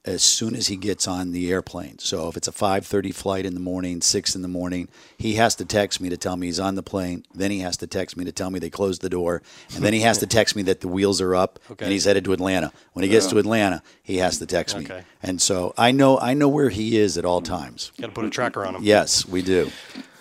Speaker 4: as soon as he gets on the airplane. So if it's a 5:30 flight in the morning, six in the morning, he has to text me to tell me he's on the plane. Then he has to text me to tell me they closed the door, and then he has to text me that the wheels are up
Speaker 3: Okay.
Speaker 4: and he's headed to Atlanta. When he gets to Atlanta, he has to text me,
Speaker 3: Okay.
Speaker 4: and so I know I know where he is at all times.
Speaker 3: Got to put a tracker on him.
Speaker 4: Yes, we do.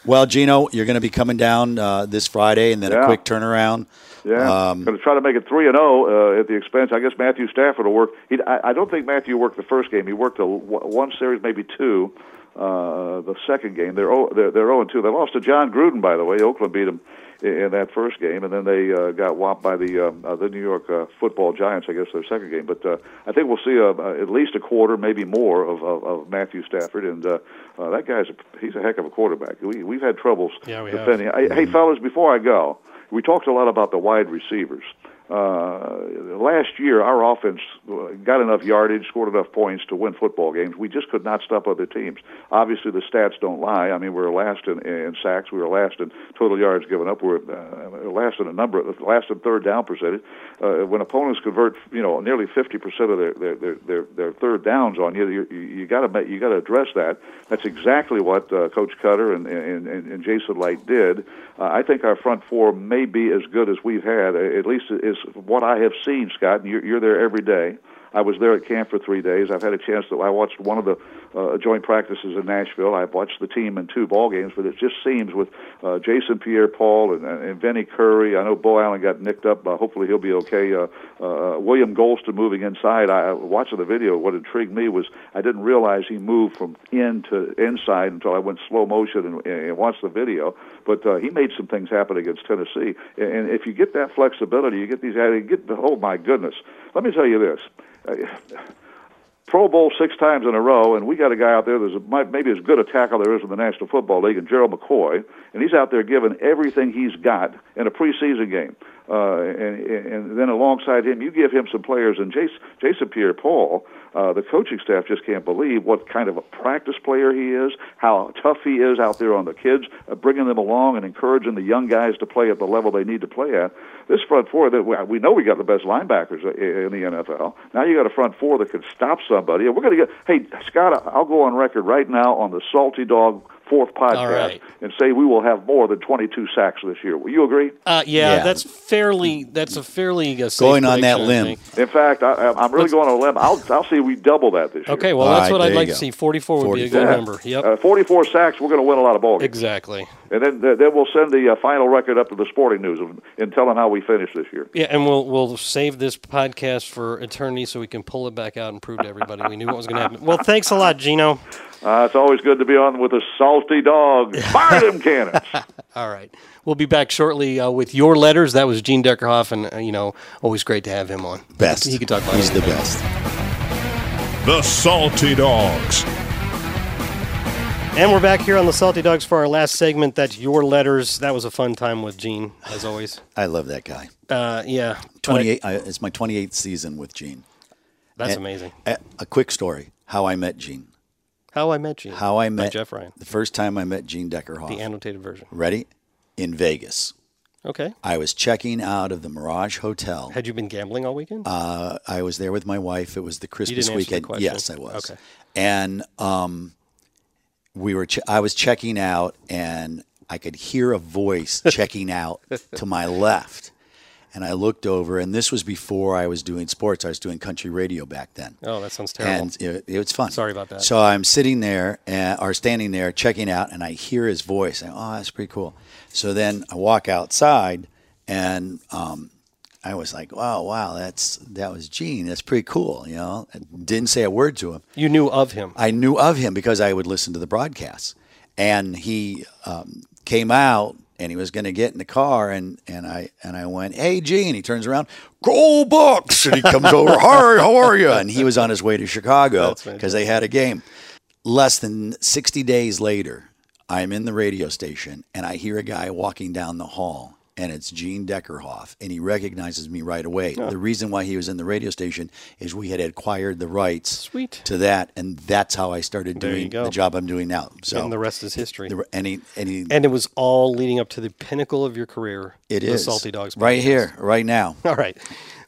Speaker 4: Well, Gino, you're going to be coming down uh, this Friday, and then a quick turnaround.
Speaker 5: Yeah,
Speaker 4: Um,
Speaker 5: going to try to make it three and zero uh, at the expense. I guess Matthew Stafford will work. He, I, I don't think Matthew worked the first game. He worked a, one series, maybe two. Uh, the second game, they're oh, they're they're zero and two. They lost to Jon Gruden, by the way. Oakland beat them in, in that first game, and then they uh, got whopped by the um, uh, the New York uh, Football Giants. I guess their second game. But uh, I think we'll see uh, uh, at least a quarter, maybe more, of, of, of Matthew Stafford, and uh, uh, that guy's a, he's a heck of a quarterback. We we've had troubles
Speaker 3: Yeah, we have.
Speaker 5: defending. Hey, hey, fellas, before I go, we talked a lot about the wide receivers. Uh, last year, our offense uh, got enough yardage, scored enough points to win football games. We just could not stop other teams. Obviously, the stats don't lie. I mean, we were last in, in sacks, we were last in total yards given up, we were uh, last in a number, last in third down percentage. Uh, when opponents convert, you know, nearly 50 percent of their their, their their their third downs on you, you, got to you got to address that. That's exactly what uh, Coach Koetter and, and, and, and Jason Licht did. Uh, I think our front four may be as good as we've had, at least is what I have seen, Scott. And you're, you're there every day. I was there at camp for three days. I've had a chance to. I watched one of the uh, joint practices in Nashville. I've watched the team in two ball games, but it just seems with uh, Jason Pierre-Paul and, and Vinny Curry. I know Beau Allen got nicked up. Uh, hopefully he'll be okay. Uh, uh, William Gholston moving inside. I watching the video. What intrigued me was I didn't realize he moved from in to inside until I went slow motion and, and watched the video. But uh, he made some things happen against Tennessee. And if you get that flexibility, you get these. You get oh my goodness. Let me tell you this. Uh, Pro Bowl six times in a row, and we got a guy out there that's maybe as good a tackle there is in the National Football League, and Gerald McCoy, and he's out there giving everything he's got in a preseason game. Uh, and, and then alongside him, you give him some players, and Jason, Jason Pierre-Paul, uh, the coaching staff just can't believe what kind of a practice player he is, how tough he is out there on the kids, uh, bringing them along and encouraging the young guys to play at the level they need to play at. This front four, that we know we got the best linebackers in the NFL. Now you got a front four that can stop somebody, and we're going to get. Hey, Scott, I'll go on record right now on the Salty Dog fourth podcast
Speaker 3: right.
Speaker 5: and say we will have more than 22 sacks this year. Will you agree?
Speaker 3: Uh, yeah,
Speaker 4: Yeah.
Speaker 3: that's fairly. That's a fairly uh, safe
Speaker 4: Going on that
Speaker 3: prediction, I
Speaker 4: limb.
Speaker 3: think.
Speaker 5: In fact, I, I'm really
Speaker 3: Let's-
Speaker 5: going on a limb. I'll, I'll see we double that this year.
Speaker 3: Okay, well,
Speaker 4: All
Speaker 3: that's
Speaker 4: right,
Speaker 3: what I'd like
Speaker 4: go.
Speaker 3: to see. 44 would be a good
Speaker 5: Yeah.
Speaker 3: number. Yep.
Speaker 5: Uh, 44 sacks, we're going to win a lot of ball games.
Speaker 3: exactly.
Speaker 5: And then, then we'll send the uh, final record up to the Sporting News and, and tell them how we finished this year.
Speaker 3: Yeah, and we'll we'll save this podcast for eternity so we can pull it back out and prove to everybody we knew what was going to happen. Well, thanks a lot, Gino.
Speaker 5: Uh, it's always good to be on with a salty dog. (laughs) Fire them cannons. (laughs)
Speaker 3: All right, we'll be back shortly uh, with your letters. That was Gene Deckerhoff, and uh, you know, always great to have him on.
Speaker 4: Best.
Speaker 3: He can talk about
Speaker 4: He's the best.
Speaker 2: The Salty Dogs.
Speaker 3: And we're back here on the Salty Dogs for our last segment. That's your letters. That was a fun time with Gene, as always.
Speaker 4: I love that guy.
Speaker 3: Uh, yeah, but
Speaker 4: 28. I, it's my 28th season with Gene.
Speaker 3: That's
Speaker 4: And-
Speaker 3: amazing.
Speaker 4: A, a quick story: how I met Gene.
Speaker 3: How I met Gene.
Speaker 4: How I met
Speaker 3: Jeff Ryan.
Speaker 4: The first time I met Gene Deckerhoff.
Speaker 3: The annotated version.
Speaker 4: Ready? In Vegas.
Speaker 3: Okay.
Speaker 4: I was checking out of the Mirage Hotel.
Speaker 3: Had you been gambling all weekend?
Speaker 4: Uh, I was there with my wife. It was the Christmas
Speaker 3: answer the
Speaker 4: weekend. Yes, I was.
Speaker 3: Okay.
Speaker 4: And um, we were. Ch- I was checking out, and I could hear a voice (laughs) checking out to my left. And I looked over, and this was before I was doing sports. I was doing country radio back then.
Speaker 3: oh, that sounds terrible.
Speaker 4: And it, it was fun.
Speaker 3: Sorry about that.
Speaker 4: So I'm sitting there, uh, or standing there, checking out, and I hear his voice. And, oh, that's pretty cool. So then I walk outside, and um, I was like, "Wow, wow, that's that was Gene. That's pretty cool." You know, I didn't say a word to him.
Speaker 3: you knew of him.
Speaker 4: I knew of him because I would listen to the broadcasts, and he um, came out. And he was going to get in the car, and, and I and I went, "Hey, Gene." He turns around, "Go Bucks!" And he comes over, (laughs) "Hi, how are you?" And he was on his way to Chicago because they had a game. Less than sixty days later, I'm in the radio station, and I hear a guy walking down the hall, and it's Gene Deckerhoff, and he recognizes me right away. The reason why he was in the radio station is we had acquired the rights
Speaker 3: Sweet.
Speaker 4: to that, and that's how I started doing the job I'm doing now. So
Speaker 3: and the rest is history.
Speaker 4: the, and he, and he,
Speaker 3: and it was all leading up to the pinnacle of your career.
Speaker 4: it
Speaker 3: the
Speaker 4: is
Speaker 3: Salty Dogs.
Speaker 4: right here, right now. (laughs)
Speaker 3: All right.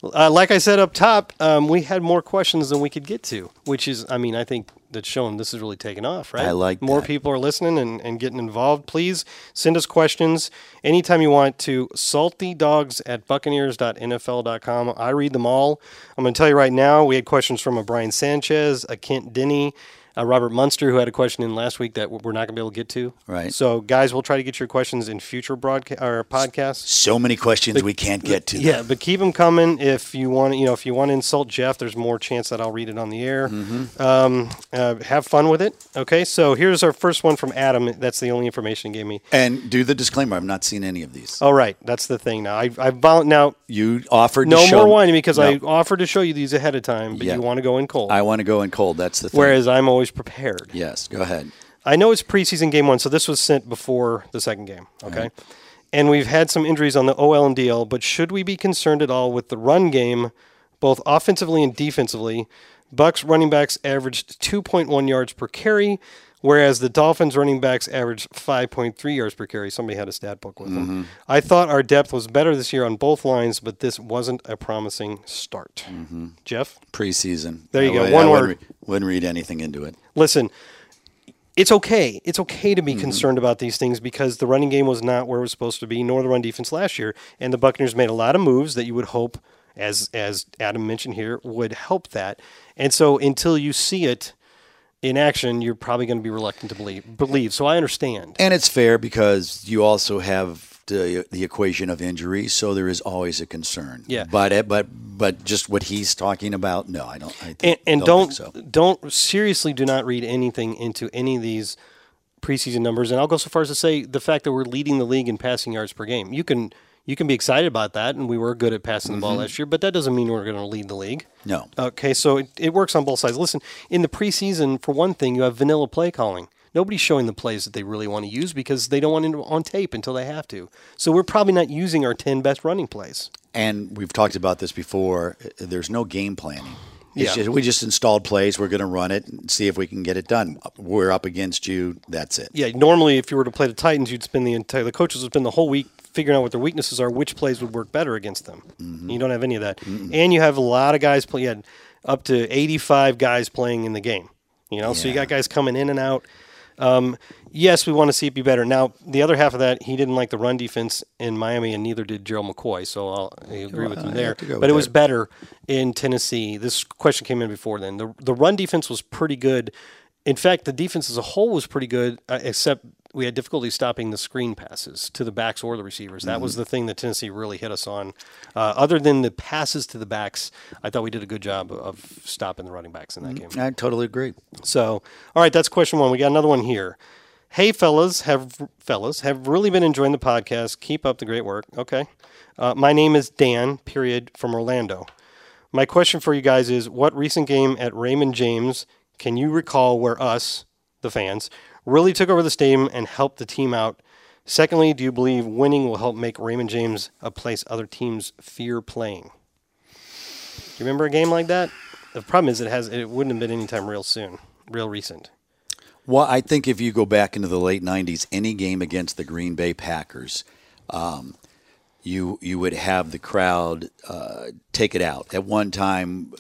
Speaker 3: Uh, like I said up top, um, we had more questions than we could get to, which is, I mean, I think that's showing this is really taking off, right?
Speaker 4: I like
Speaker 3: more
Speaker 4: that.
Speaker 3: people are listening and, and getting involved. Please send us questions anytime you want to saltydogs at buccaneers.nfl.com. I read them all. I'm going to tell you right now, we had questions from a Brian Sanchez, a Kent Denny, a Robert Munster, who had a question in last week that we're not going to be able to get to.
Speaker 4: Right.
Speaker 3: So, guys, we'll try to get your questions in future broadcast or podcasts.
Speaker 4: So many questions we can't get to.
Speaker 3: Yeah, but keep them coming. If you want, to, you know, if you want to insult Jeff, there's more chance that I'll read it on the air.
Speaker 4: Mm-hmm.
Speaker 3: Um, uh, have fun with it. Okay, so here's our first one from Adam. That's the only information he gave me.
Speaker 4: And do the disclaimer. I've not seen any of these.
Speaker 3: All right, that's the thing. Now I, I vol- now
Speaker 4: You offered
Speaker 3: no
Speaker 4: to show
Speaker 3: more whining because I offered to show you these ahead of time, but
Speaker 4: Yeah.
Speaker 3: you want to go in cold.
Speaker 4: I want to go in cold. That's the thing.
Speaker 3: whereas I'm always prepared.
Speaker 4: yes, go ahead.
Speaker 3: I know it's preseason game one, so this was sent before the second game. Okay. And we've had some injuries on the OL and DL, but should we be concerned at all with the run game, both offensively and defensively? Bucks running backs averaged 2.1 yards per carry, whereas the Dolphins running backs averaged 5.3 yards per carry. Somebody had a stat book with
Speaker 4: Mm-hmm.
Speaker 3: them. I thought our depth was better this year on both lines, but this wasn't a promising start. Jeff?
Speaker 4: Preseason.
Speaker 3: There you
Speaker 4: I
Speaker 3: go.
Speaker 4: would-
Speaker 3: One
Speaker 4: I
Speaker 3: word.
Speaker 4: Wouldn't, re- wouldn't read anything into it.
Speaker 3: listen, it's okay. It's okay to be
Speaker 4: Mm-hmm.
Speaker 3: concerned about these things because the running game was not where it was supposed to be, nor the run defense last year. And the Buccaneers made a lot of moves that you would hope as as Adam mentioned here, would help that. And so until you see it in action, you're probably going to be reluctant to believe. Believe. So I understand.
Speaker 4: And it's fair because you also have the, the equation of injuries, so there is always a concern.
Speaker 3: Yeah.
Speaker 4: But eh, but but just what he's talking about, no, I don't. I think,
Speaker 3: and, and
Speaker 4: don't,
Speaker 3: don't
Speaker 4: so.
Speaker 3: don't seriously do not read anything into any of these preseason numbers. And I'll go so far as to say the fact that we're leading the league in passing yards per game. You can you can be excited about that, and we were good at passing the
Speaker 4: Mm-hmm.
Speaker 3: ball last year, but that doesn't mean we're going to lead the league.
Speaker 4: No.
Speaker 3: Okay, so it, it works on both sides. Listen, in the preseason, for one thing, you have vanilla play calling. Nobody's showing the plays that they really want to use because they don't want it on tape until they have to. So we're probably not using our 10 best running plays.
Speaker 4: And we've talked about this before. eh, There's no game planning.
Speaker 3: Yeah.
Speaker 4: just, we just installed plays. We're going to run it and see if we can get it done. We're up against you. That's it.
Speaker 3: Yeah, normally if you were to play the Titans, you'd spend the entire the coaches would spend the whole week figuring out what their weaknesses are, which plays would work better against them.
Speaker 4: Mm-hmm.
Speaker 3: You don't have any of that, and you have a lot of guys play. You had up to eighty-five guys playing in the game. You know, so you got guys coming in and out. Um, yes, we want to see it be better. Now, the other half of that, he didn't like the run defense in Miami, and neither did Gerald McCoy. So I'll, I agree with
Speaker 4: Well,
Speaker 3: him there. But
Speaker 4: with
Speaker 3: it was better in Tennessee. This question came in before then. The the run defense was pretty good. In fact, the defense as a whole was pretty good, uh, except we had difficulty stopping the screen passes to the backs or the receivers. That
Speaker 4: Mm-hmm.
Speaker 3: was the thing that Tennessee really hit us on. Uh, other than the passes to the backs, I thought we did a good job of stopping the running backs in that game.
Speaker 4: I totally agree.
Speaker 3: So, all right, that's question one. We got another one here. Hey, fellas, have fellas have really been enjoying the podcast. Keep up the great work. Okay, uh, my name is Dan. Period from Orlando. My question for you guys is: What recent game at Raymond James can you recall where us, the fans, really took over the stadium and helped the team out? Secondly, do you believe winning will help make Raymond James a place other teams fear playing? Do you remember a game like that? The problem is it has it wouldn't have been anytime real soon, real recent.
Speaker 4: Well, I think if you go back into the late '90s, any game against the Green Bay Packers, um, you you would have the crowd uh, take it out. At one time,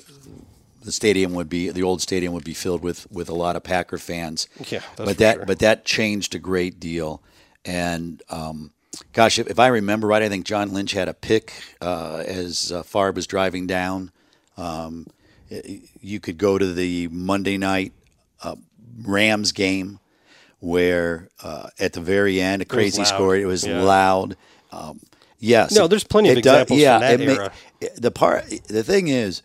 Speaker 4: the stadium would be the old stadium would be filled with with a lot of Packer fans.
Speaker 3: Yeah,
Speaker 4: but that
Speaker 3: sure.
Speaker 4: but that changed a great deal. And um, gosh, if, if I remember right, I think John Lynch had a pick uh, as uh, Favre was driving down. Um, you could go to the Monday night uh, Rams game where uh, at the very end, a crazy
Speaker 3: loud.
Speaker 4: score. It was
Speaker 3: Yeah.
Speaker 4: loud. Um, yes.
Speaker 3: No, there's plenty of
Speaker 4: it does-
Speaker 3: examples
Speaker 4: yeah,
Speaker 3: from that
Speaker 4: it
Speaker 3: era.
Speaker 4: the part, the thing is,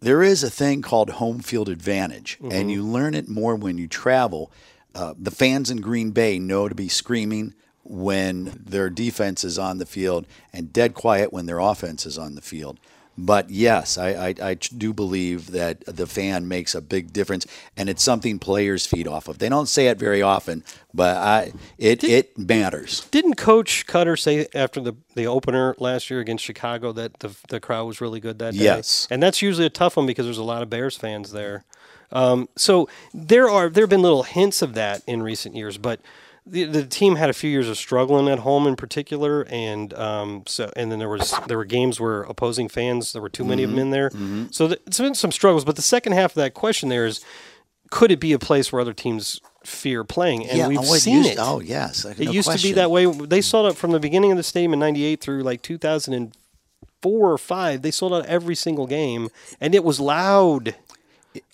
Speaker 4: there is a thing called home field advantage,
Speaker 3: Mm-hmm.
Speaker 4: and you learn it more when you travel. Uh, the fans in Green Bay know to be screaming when their defense is on the field and dead quiet when their offense is on the field. But yes, I, I, I do believe that the fan makes a big difference, and it's something players feed off of. They don't say it very often, but I, it, it matters.
Speaker 3: Didn't Coach Koetter say after the, the opener last year against Chicago that the the crowd was really good that day?
Speaker 4: Yes.
Speaker 3: and that's usually a tough one because there's a lot of Bears fans there. Um, so there are there have been little hints of that in recent years, but the, the team had a few years of struggling at home in particular, and um, so and then there was there were games where opposing fans there were too many of them in there. So th- it's been some struggles. But the second half of that question there is, could it be a place where other teams fear playing? And we've
Speaker 4: oh,
Speaker 3: seen
Speaker 4: used-
Speaker 3: it.
Speaker 4: Oh yes,
Speaker 3: It
Speaker 4: no
Speaker 3: used to be that way. They sold out from the beginning of the stadium in '98 through like 2004 or five. They sold out every single game, and it was loud.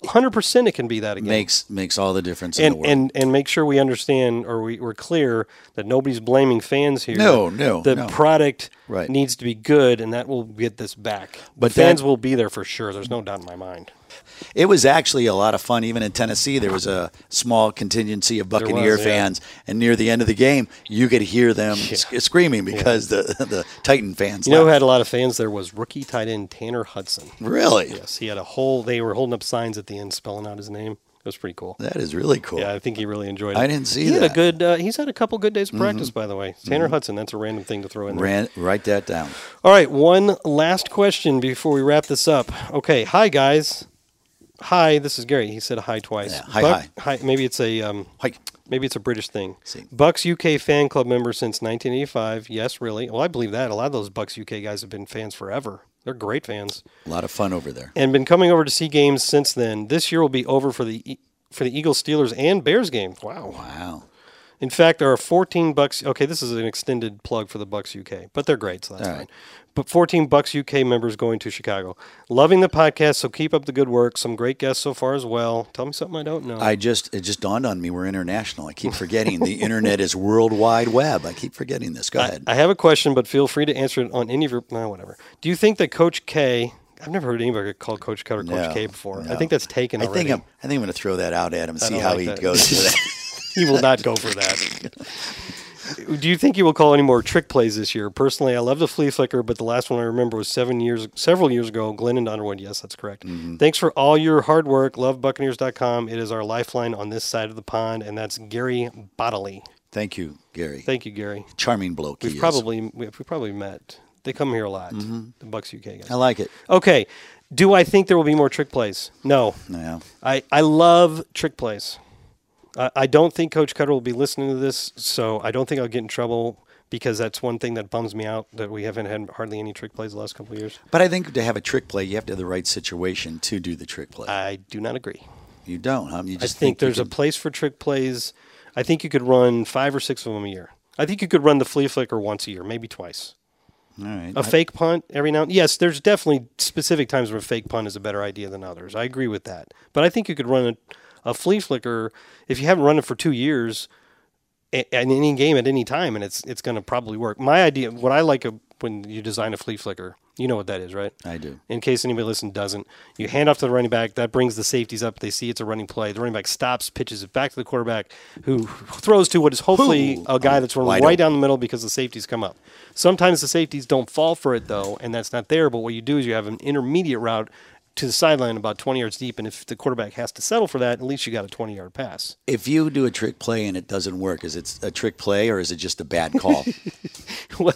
Speaker 3: 100 percent, it can be that again.
Speaker 4: makes makes all the difference in the
Speaker 3: and,
Speaker 4: world.
Speaker 3: and and make sure we understand or we, we're clear that nobody's blaming fans here.
Speaker 4: No, no,
Speaker 3: The
Speaker 4: no.
Speaker 3: product
Speaker 4: Right.
Speaker 3: needs to be good, and that will get this back.
Speaker 4: But
Speaker 3: fans
Speaker 4: that-
Speaker 3: will be there for sure. There's no doubt in my mind.
Speaker 4: It was actually a lot of fun. Even in Tennessee, there was a small contingency of Buccaneer
Speaker 3: yeah.
Speaker 4: fans, and near the end of the game, you could hear them sc- screaming because the the Titan fans.
Speaker 3: You know who had a lot of fans there was rookie tight end Tanner Hudson.
Speaker 4: really?
Speaker 3: Yes, he had a whole. They were holding up signs at the end spelling out his name. It was pretty cool.
Speaker 4: That is really cool.
Speaker 3: Yeah, I think he really enjoyed it.
Speaker 4: I didn't see
Speaker 3: he Had a
Speaker 4: that. Mm-hmm.
Speaker 3: good. Uh, he's had a couple good days of practice, by the way. Tanner Hudson. That's a random thing to throw in there.
Speaker 4: Ran, write that down.
Speaker 3: All right, one last question before we wrap this up. Okay, hi guys. Hi, this is Gary. He said hi twice.
Speaker 4: Yeah, hi,
Speaker 3: Buck- hi. Maybe it's a um,
Speaker 4: Hi.
Speaker 3: maybe it's a British thing.
Speaker 4: See.
Speaker 3: Bucks UK fan club member since 1985. Yes, really. Well, I believe that. A lot of those Bucks UK guys have been fans forever. They're great fans
Speaker 4: A lot of fun over there.
Speaker 3: and been coming over to see games since then. This year will be over for the for the Eagles, Steelers, and Bears game. Wow.
Speaker 4: Wow.
Speaker 3: In fact, there are 14 bucks. Okay, this is an extended plug for the Bucks UK, but they're great, so that's
Speaker 4: All
Speaker 3: fine.
Speaker 4: right.
Speaker 3: But 14 Bucks UK members going to Chicago. Loving the podcast, so keep up the good work. Some great guests so far as well. Tell me something I don't know.
Speaker 4: I just it just dawned on me we're international. I keep forgetting the internet is world wide web. I keep forgetting this. Go ahead.
Speaker 3: I have a question, but feel free to answer it on any of your. No, whatever. Do you think that Coach K? I've never heard anybody call Coach K or Coach
Speaker 4: No,
Speaker 3: K before. I think that's taken
Speaker 4: I think I'm. I think I'm going to throw that out at him and see how
Speaker 3: like
Speaker 4: he
Speaker 3: that.
Speaker 4: goes. (laughs)
Speaker 3: he will not go for that. (laughs) Do you think he will call any more trick plays this year? Personally, I love the flea flicker, but the last one I remember was seven years, several years ago. Glennon Underwood. Yes, that's correct.
Speaker 4: Mm-hmm.
Speaker 3: Thanks for all your hard work. Love Buccaneers.com. It is our lifeline on this side of the pond, and that's Gary Bodily.
Speaker 4: Thank you, Gary.
Speaker 3: Thank you, Gary.
Speaker 4: Charming bloke.
Speaker 3: We've probably we we probably met. They come here a lot. The Bucks UK guys.
Speaker 4: I like it.
Speaker 3: Okay. Do I think there will be more trick plays? No.
Speaker 4: Yeah.
Speaker 3: I, I love trick plays. I, I don't think Coach Koetter will be listening to this, so I don't think I'll get in trouble because that's one thing that bums me out that we haven't had hardly any trick plays the last couple of years.
Speaker 4: But I think to have a trick play, you have to have the right situation to do the trick play.
Speaker 3: I do not agree.
Speaker 4: you don't, huh? You
Speaker 3: I
Speaker 4: just
Speaker 3: think,
Speaker 4: you
Speaker 3: there's a place for trick plays. I think you could run five or six of them a year. I think you could run the flea flicker once a year, maybe twice.
Speaker 4: All right.
Speaker 3: A fake punt every now and yes, there's definitely specific times where a fake punt is a better idea than others. I agree with that. But I think you could run a, a flea flicker if you haven't run it for two years in any game at any time, and it's it's going to probably work. My idea, what I like a, when you design a flea flicker, you know what that is, right?
Speaker 4: I do.
Speaker 3: In case anybody listening doesn't, you hand off to the running back. That brings the safeties up. They see it's a running play. The running back stops, pitches it back to the quarterback, who throws to what is hopefully
Speaker 4: Ooh.
Speaker 3: a guy that's running right down the middle because the safeties come up. Sometimes the safeties don't fall for it though, and that's not there. But what you do is you have an intermediate route to the sideline about 20 yards deep, and if the quarterback has to settle for that, at least you got a 20 yard pass.
Speaker 4: If you do a trick play and it doesn't work, is it a trick play or is it just a bad call? (laughs)
Speaker 3: well,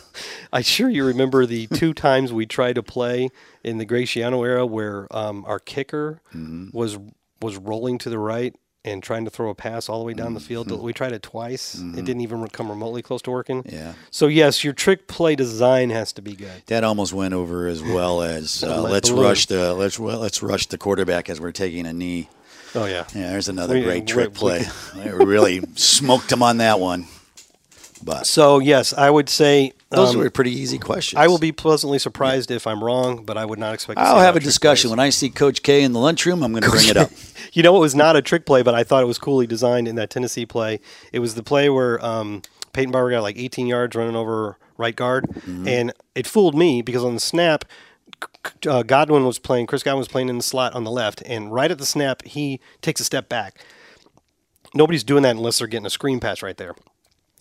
Speaker 3: I sure you remember the (laughs) two times we tried to play in the Graciano era where um, our kicker
Speaker 4: Mm-hmm.
Speaker 3: was was rolling to the right and trying to throw a pass all the way down the field.
Speaker 4: Mm-hmm.
Speaker 3: We tried it twice. It didn't even come remotely close to working.
Speaker 4: Yeah.
Speaker 3: So yes, your trick play design has to be good.
Speaker 4: that almost went over as well as (laughs) uh,
Speaker 3: Let
Speaker 4: let's
Speaker 3: balloon.
Speaker 4: rush the let's well, let's rush the quarterback as we're taking a knee.
Speaker 3: Oh yeah.
Speaker 4: Yeah, there's another
Speaker 3: We-
Speaker 4: great
Speaker 3: we-
Speaker 4: trick
Speaker 3: we
Speaker 4: play. (laughs) we really smoked him on that one. But
Speaker 3: So yes, I would say
Speaker 4: those
Speaker 3: um,
Speaker 4: were pretty easy questions.
Speaker 3: I will be pleasantly surprised if I'm wrong, but I would not expect.
Speaker 4: I'll have a discussion
Speaker 3: plays.
Speaker 4: when I see Coach K in the lunchroom. I'm going to bring it up. (laughs)
Speaker 3: You know, it was not a trick play, but I thought it was coolly designed in that Tennessee play. It was the play where um, Peyton Barber got like 18 yards running over right guard,
Speaker 4: Mm-hmm.
Speaker 3: and it fooled me because on the snap, uh, Godwin was playing. Chris Godwin was playing in the slot on the left, and right at the snap, he takes a step back. Nobody's doing that unless they're getting a screen pass right there.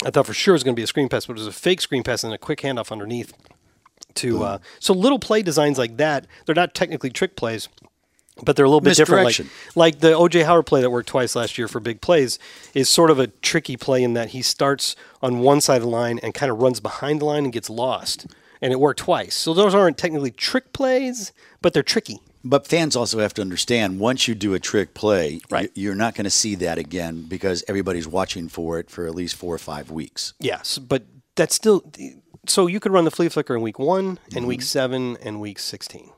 Speaker 3: I thought for sure it was going to be a screen pass, but it was a fake screen pass and a quick handoff underneath. To uh, so little play designs like that, they're not technically trick plays, but they're a little bit different. Like, like the OJ Howard play that worked twice last year for big plays is sort of a tricky play in that he starts on one side of the line and kind of runs behind the line and gets lost. And it worked twice. So those aren't technically trick plays, but they're tricky.
Speaker 4: But fans also have to understand once you do a trick play,
Speaker 3: Right.
Speaker 4: you're not going to see that again because everybody's watching for it for at least four or five weeks.
Speaker 3: Yes, but that's still so you could run the flea flicker in week one and week
Speaker 4: Mm-hmm.
Speaker 3: seven and week sixteen.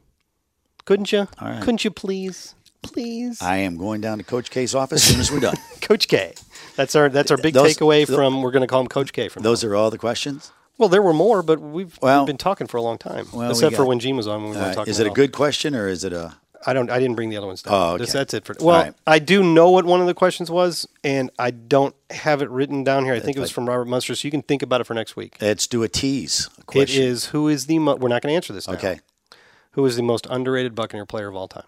Speaker 3: Couldn't you?
Speaker 4: Right.
Speaker 3: Couldn't you please? Please.
Speaker 4: I am going down to Coach K's office as soon as we're done. (laughs)
Speaker 3: Coach K. That's our that's our big
Speaker 4: Those-
Speaker 3: takeaway from we're gonna call him Coach K from
Speaker 4: Those are all the questions.
Speaker 3: Well, there were more, but we've,
Speaker 4: Well-
Speaker 3: we've been talking for a long time.
Speaker 4: Well, we
Speaker 3: Except for when Gene was on, when we
Speaker 4: Uh,
Speaker 3: were talking.
Speaker 4: is it a good question or is it a?
Speaker 3: I don't. I didn't bring the other ones down.
Speaker 4: Oh,
Speaker 3: This-
Speaker 4: okay.
Speaker 3: that's it for. Well,
Speaker 4: right.
Speaker 3: I do know what one of the questions was, and I don't have it written down here. I think it was
Speaker 4: fine.
Speaker 3: from Robert Munster, so you can think about it for next week.
Speaker 4: Let's do a tease. A
Speaker 3: It
Speaker 4: question.
Speaker 3: is who is the mo- we're not going to answer this. Now.
Speaker 4: Okay.
Speaker 3: Who is the most underrated Buccaneer player of all time?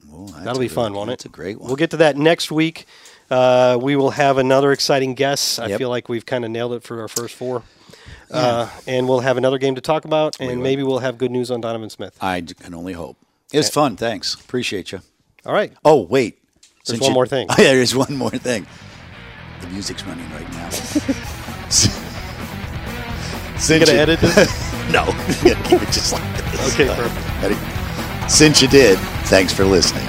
Speaker 4: That's
Speaker 3: That'll be fun, won't it?
Speaker 4: That's a great one.
Speaker 3: We'll get to that next week. Uh, we will have another exciting guest. I
Speaker 4: Yep.
Speaker 3: feel like we've kind of nailed it for our first four. Uh, and we'll have another game to talk about, and
Speaker 4: will.
Speaker 3: maybe we'll have good news on Donovan Smith.
Speaker 4: I can only hope. It was fun. Thanks. Appreciate you.
Speaker 3: All right.
Speaker 4: Oh wait,
Speaker 3: There's
Speaker 4: Since
Speaker 3: one
Speaker 4: you-
Speaker 3: more thing.
Speaker 4: Oh, (laughs) yeah, there's one more thing. The music's running right now. (laughs) Since
Speaker 3: gonna
Speaker 4: you-
Speaker 3: edit this? (laughs)
Speaker 4: no, keep it just like this.
Speaker 3: Okay, perfect.
Speaker 4: Ready? Since you did, thanks for listening.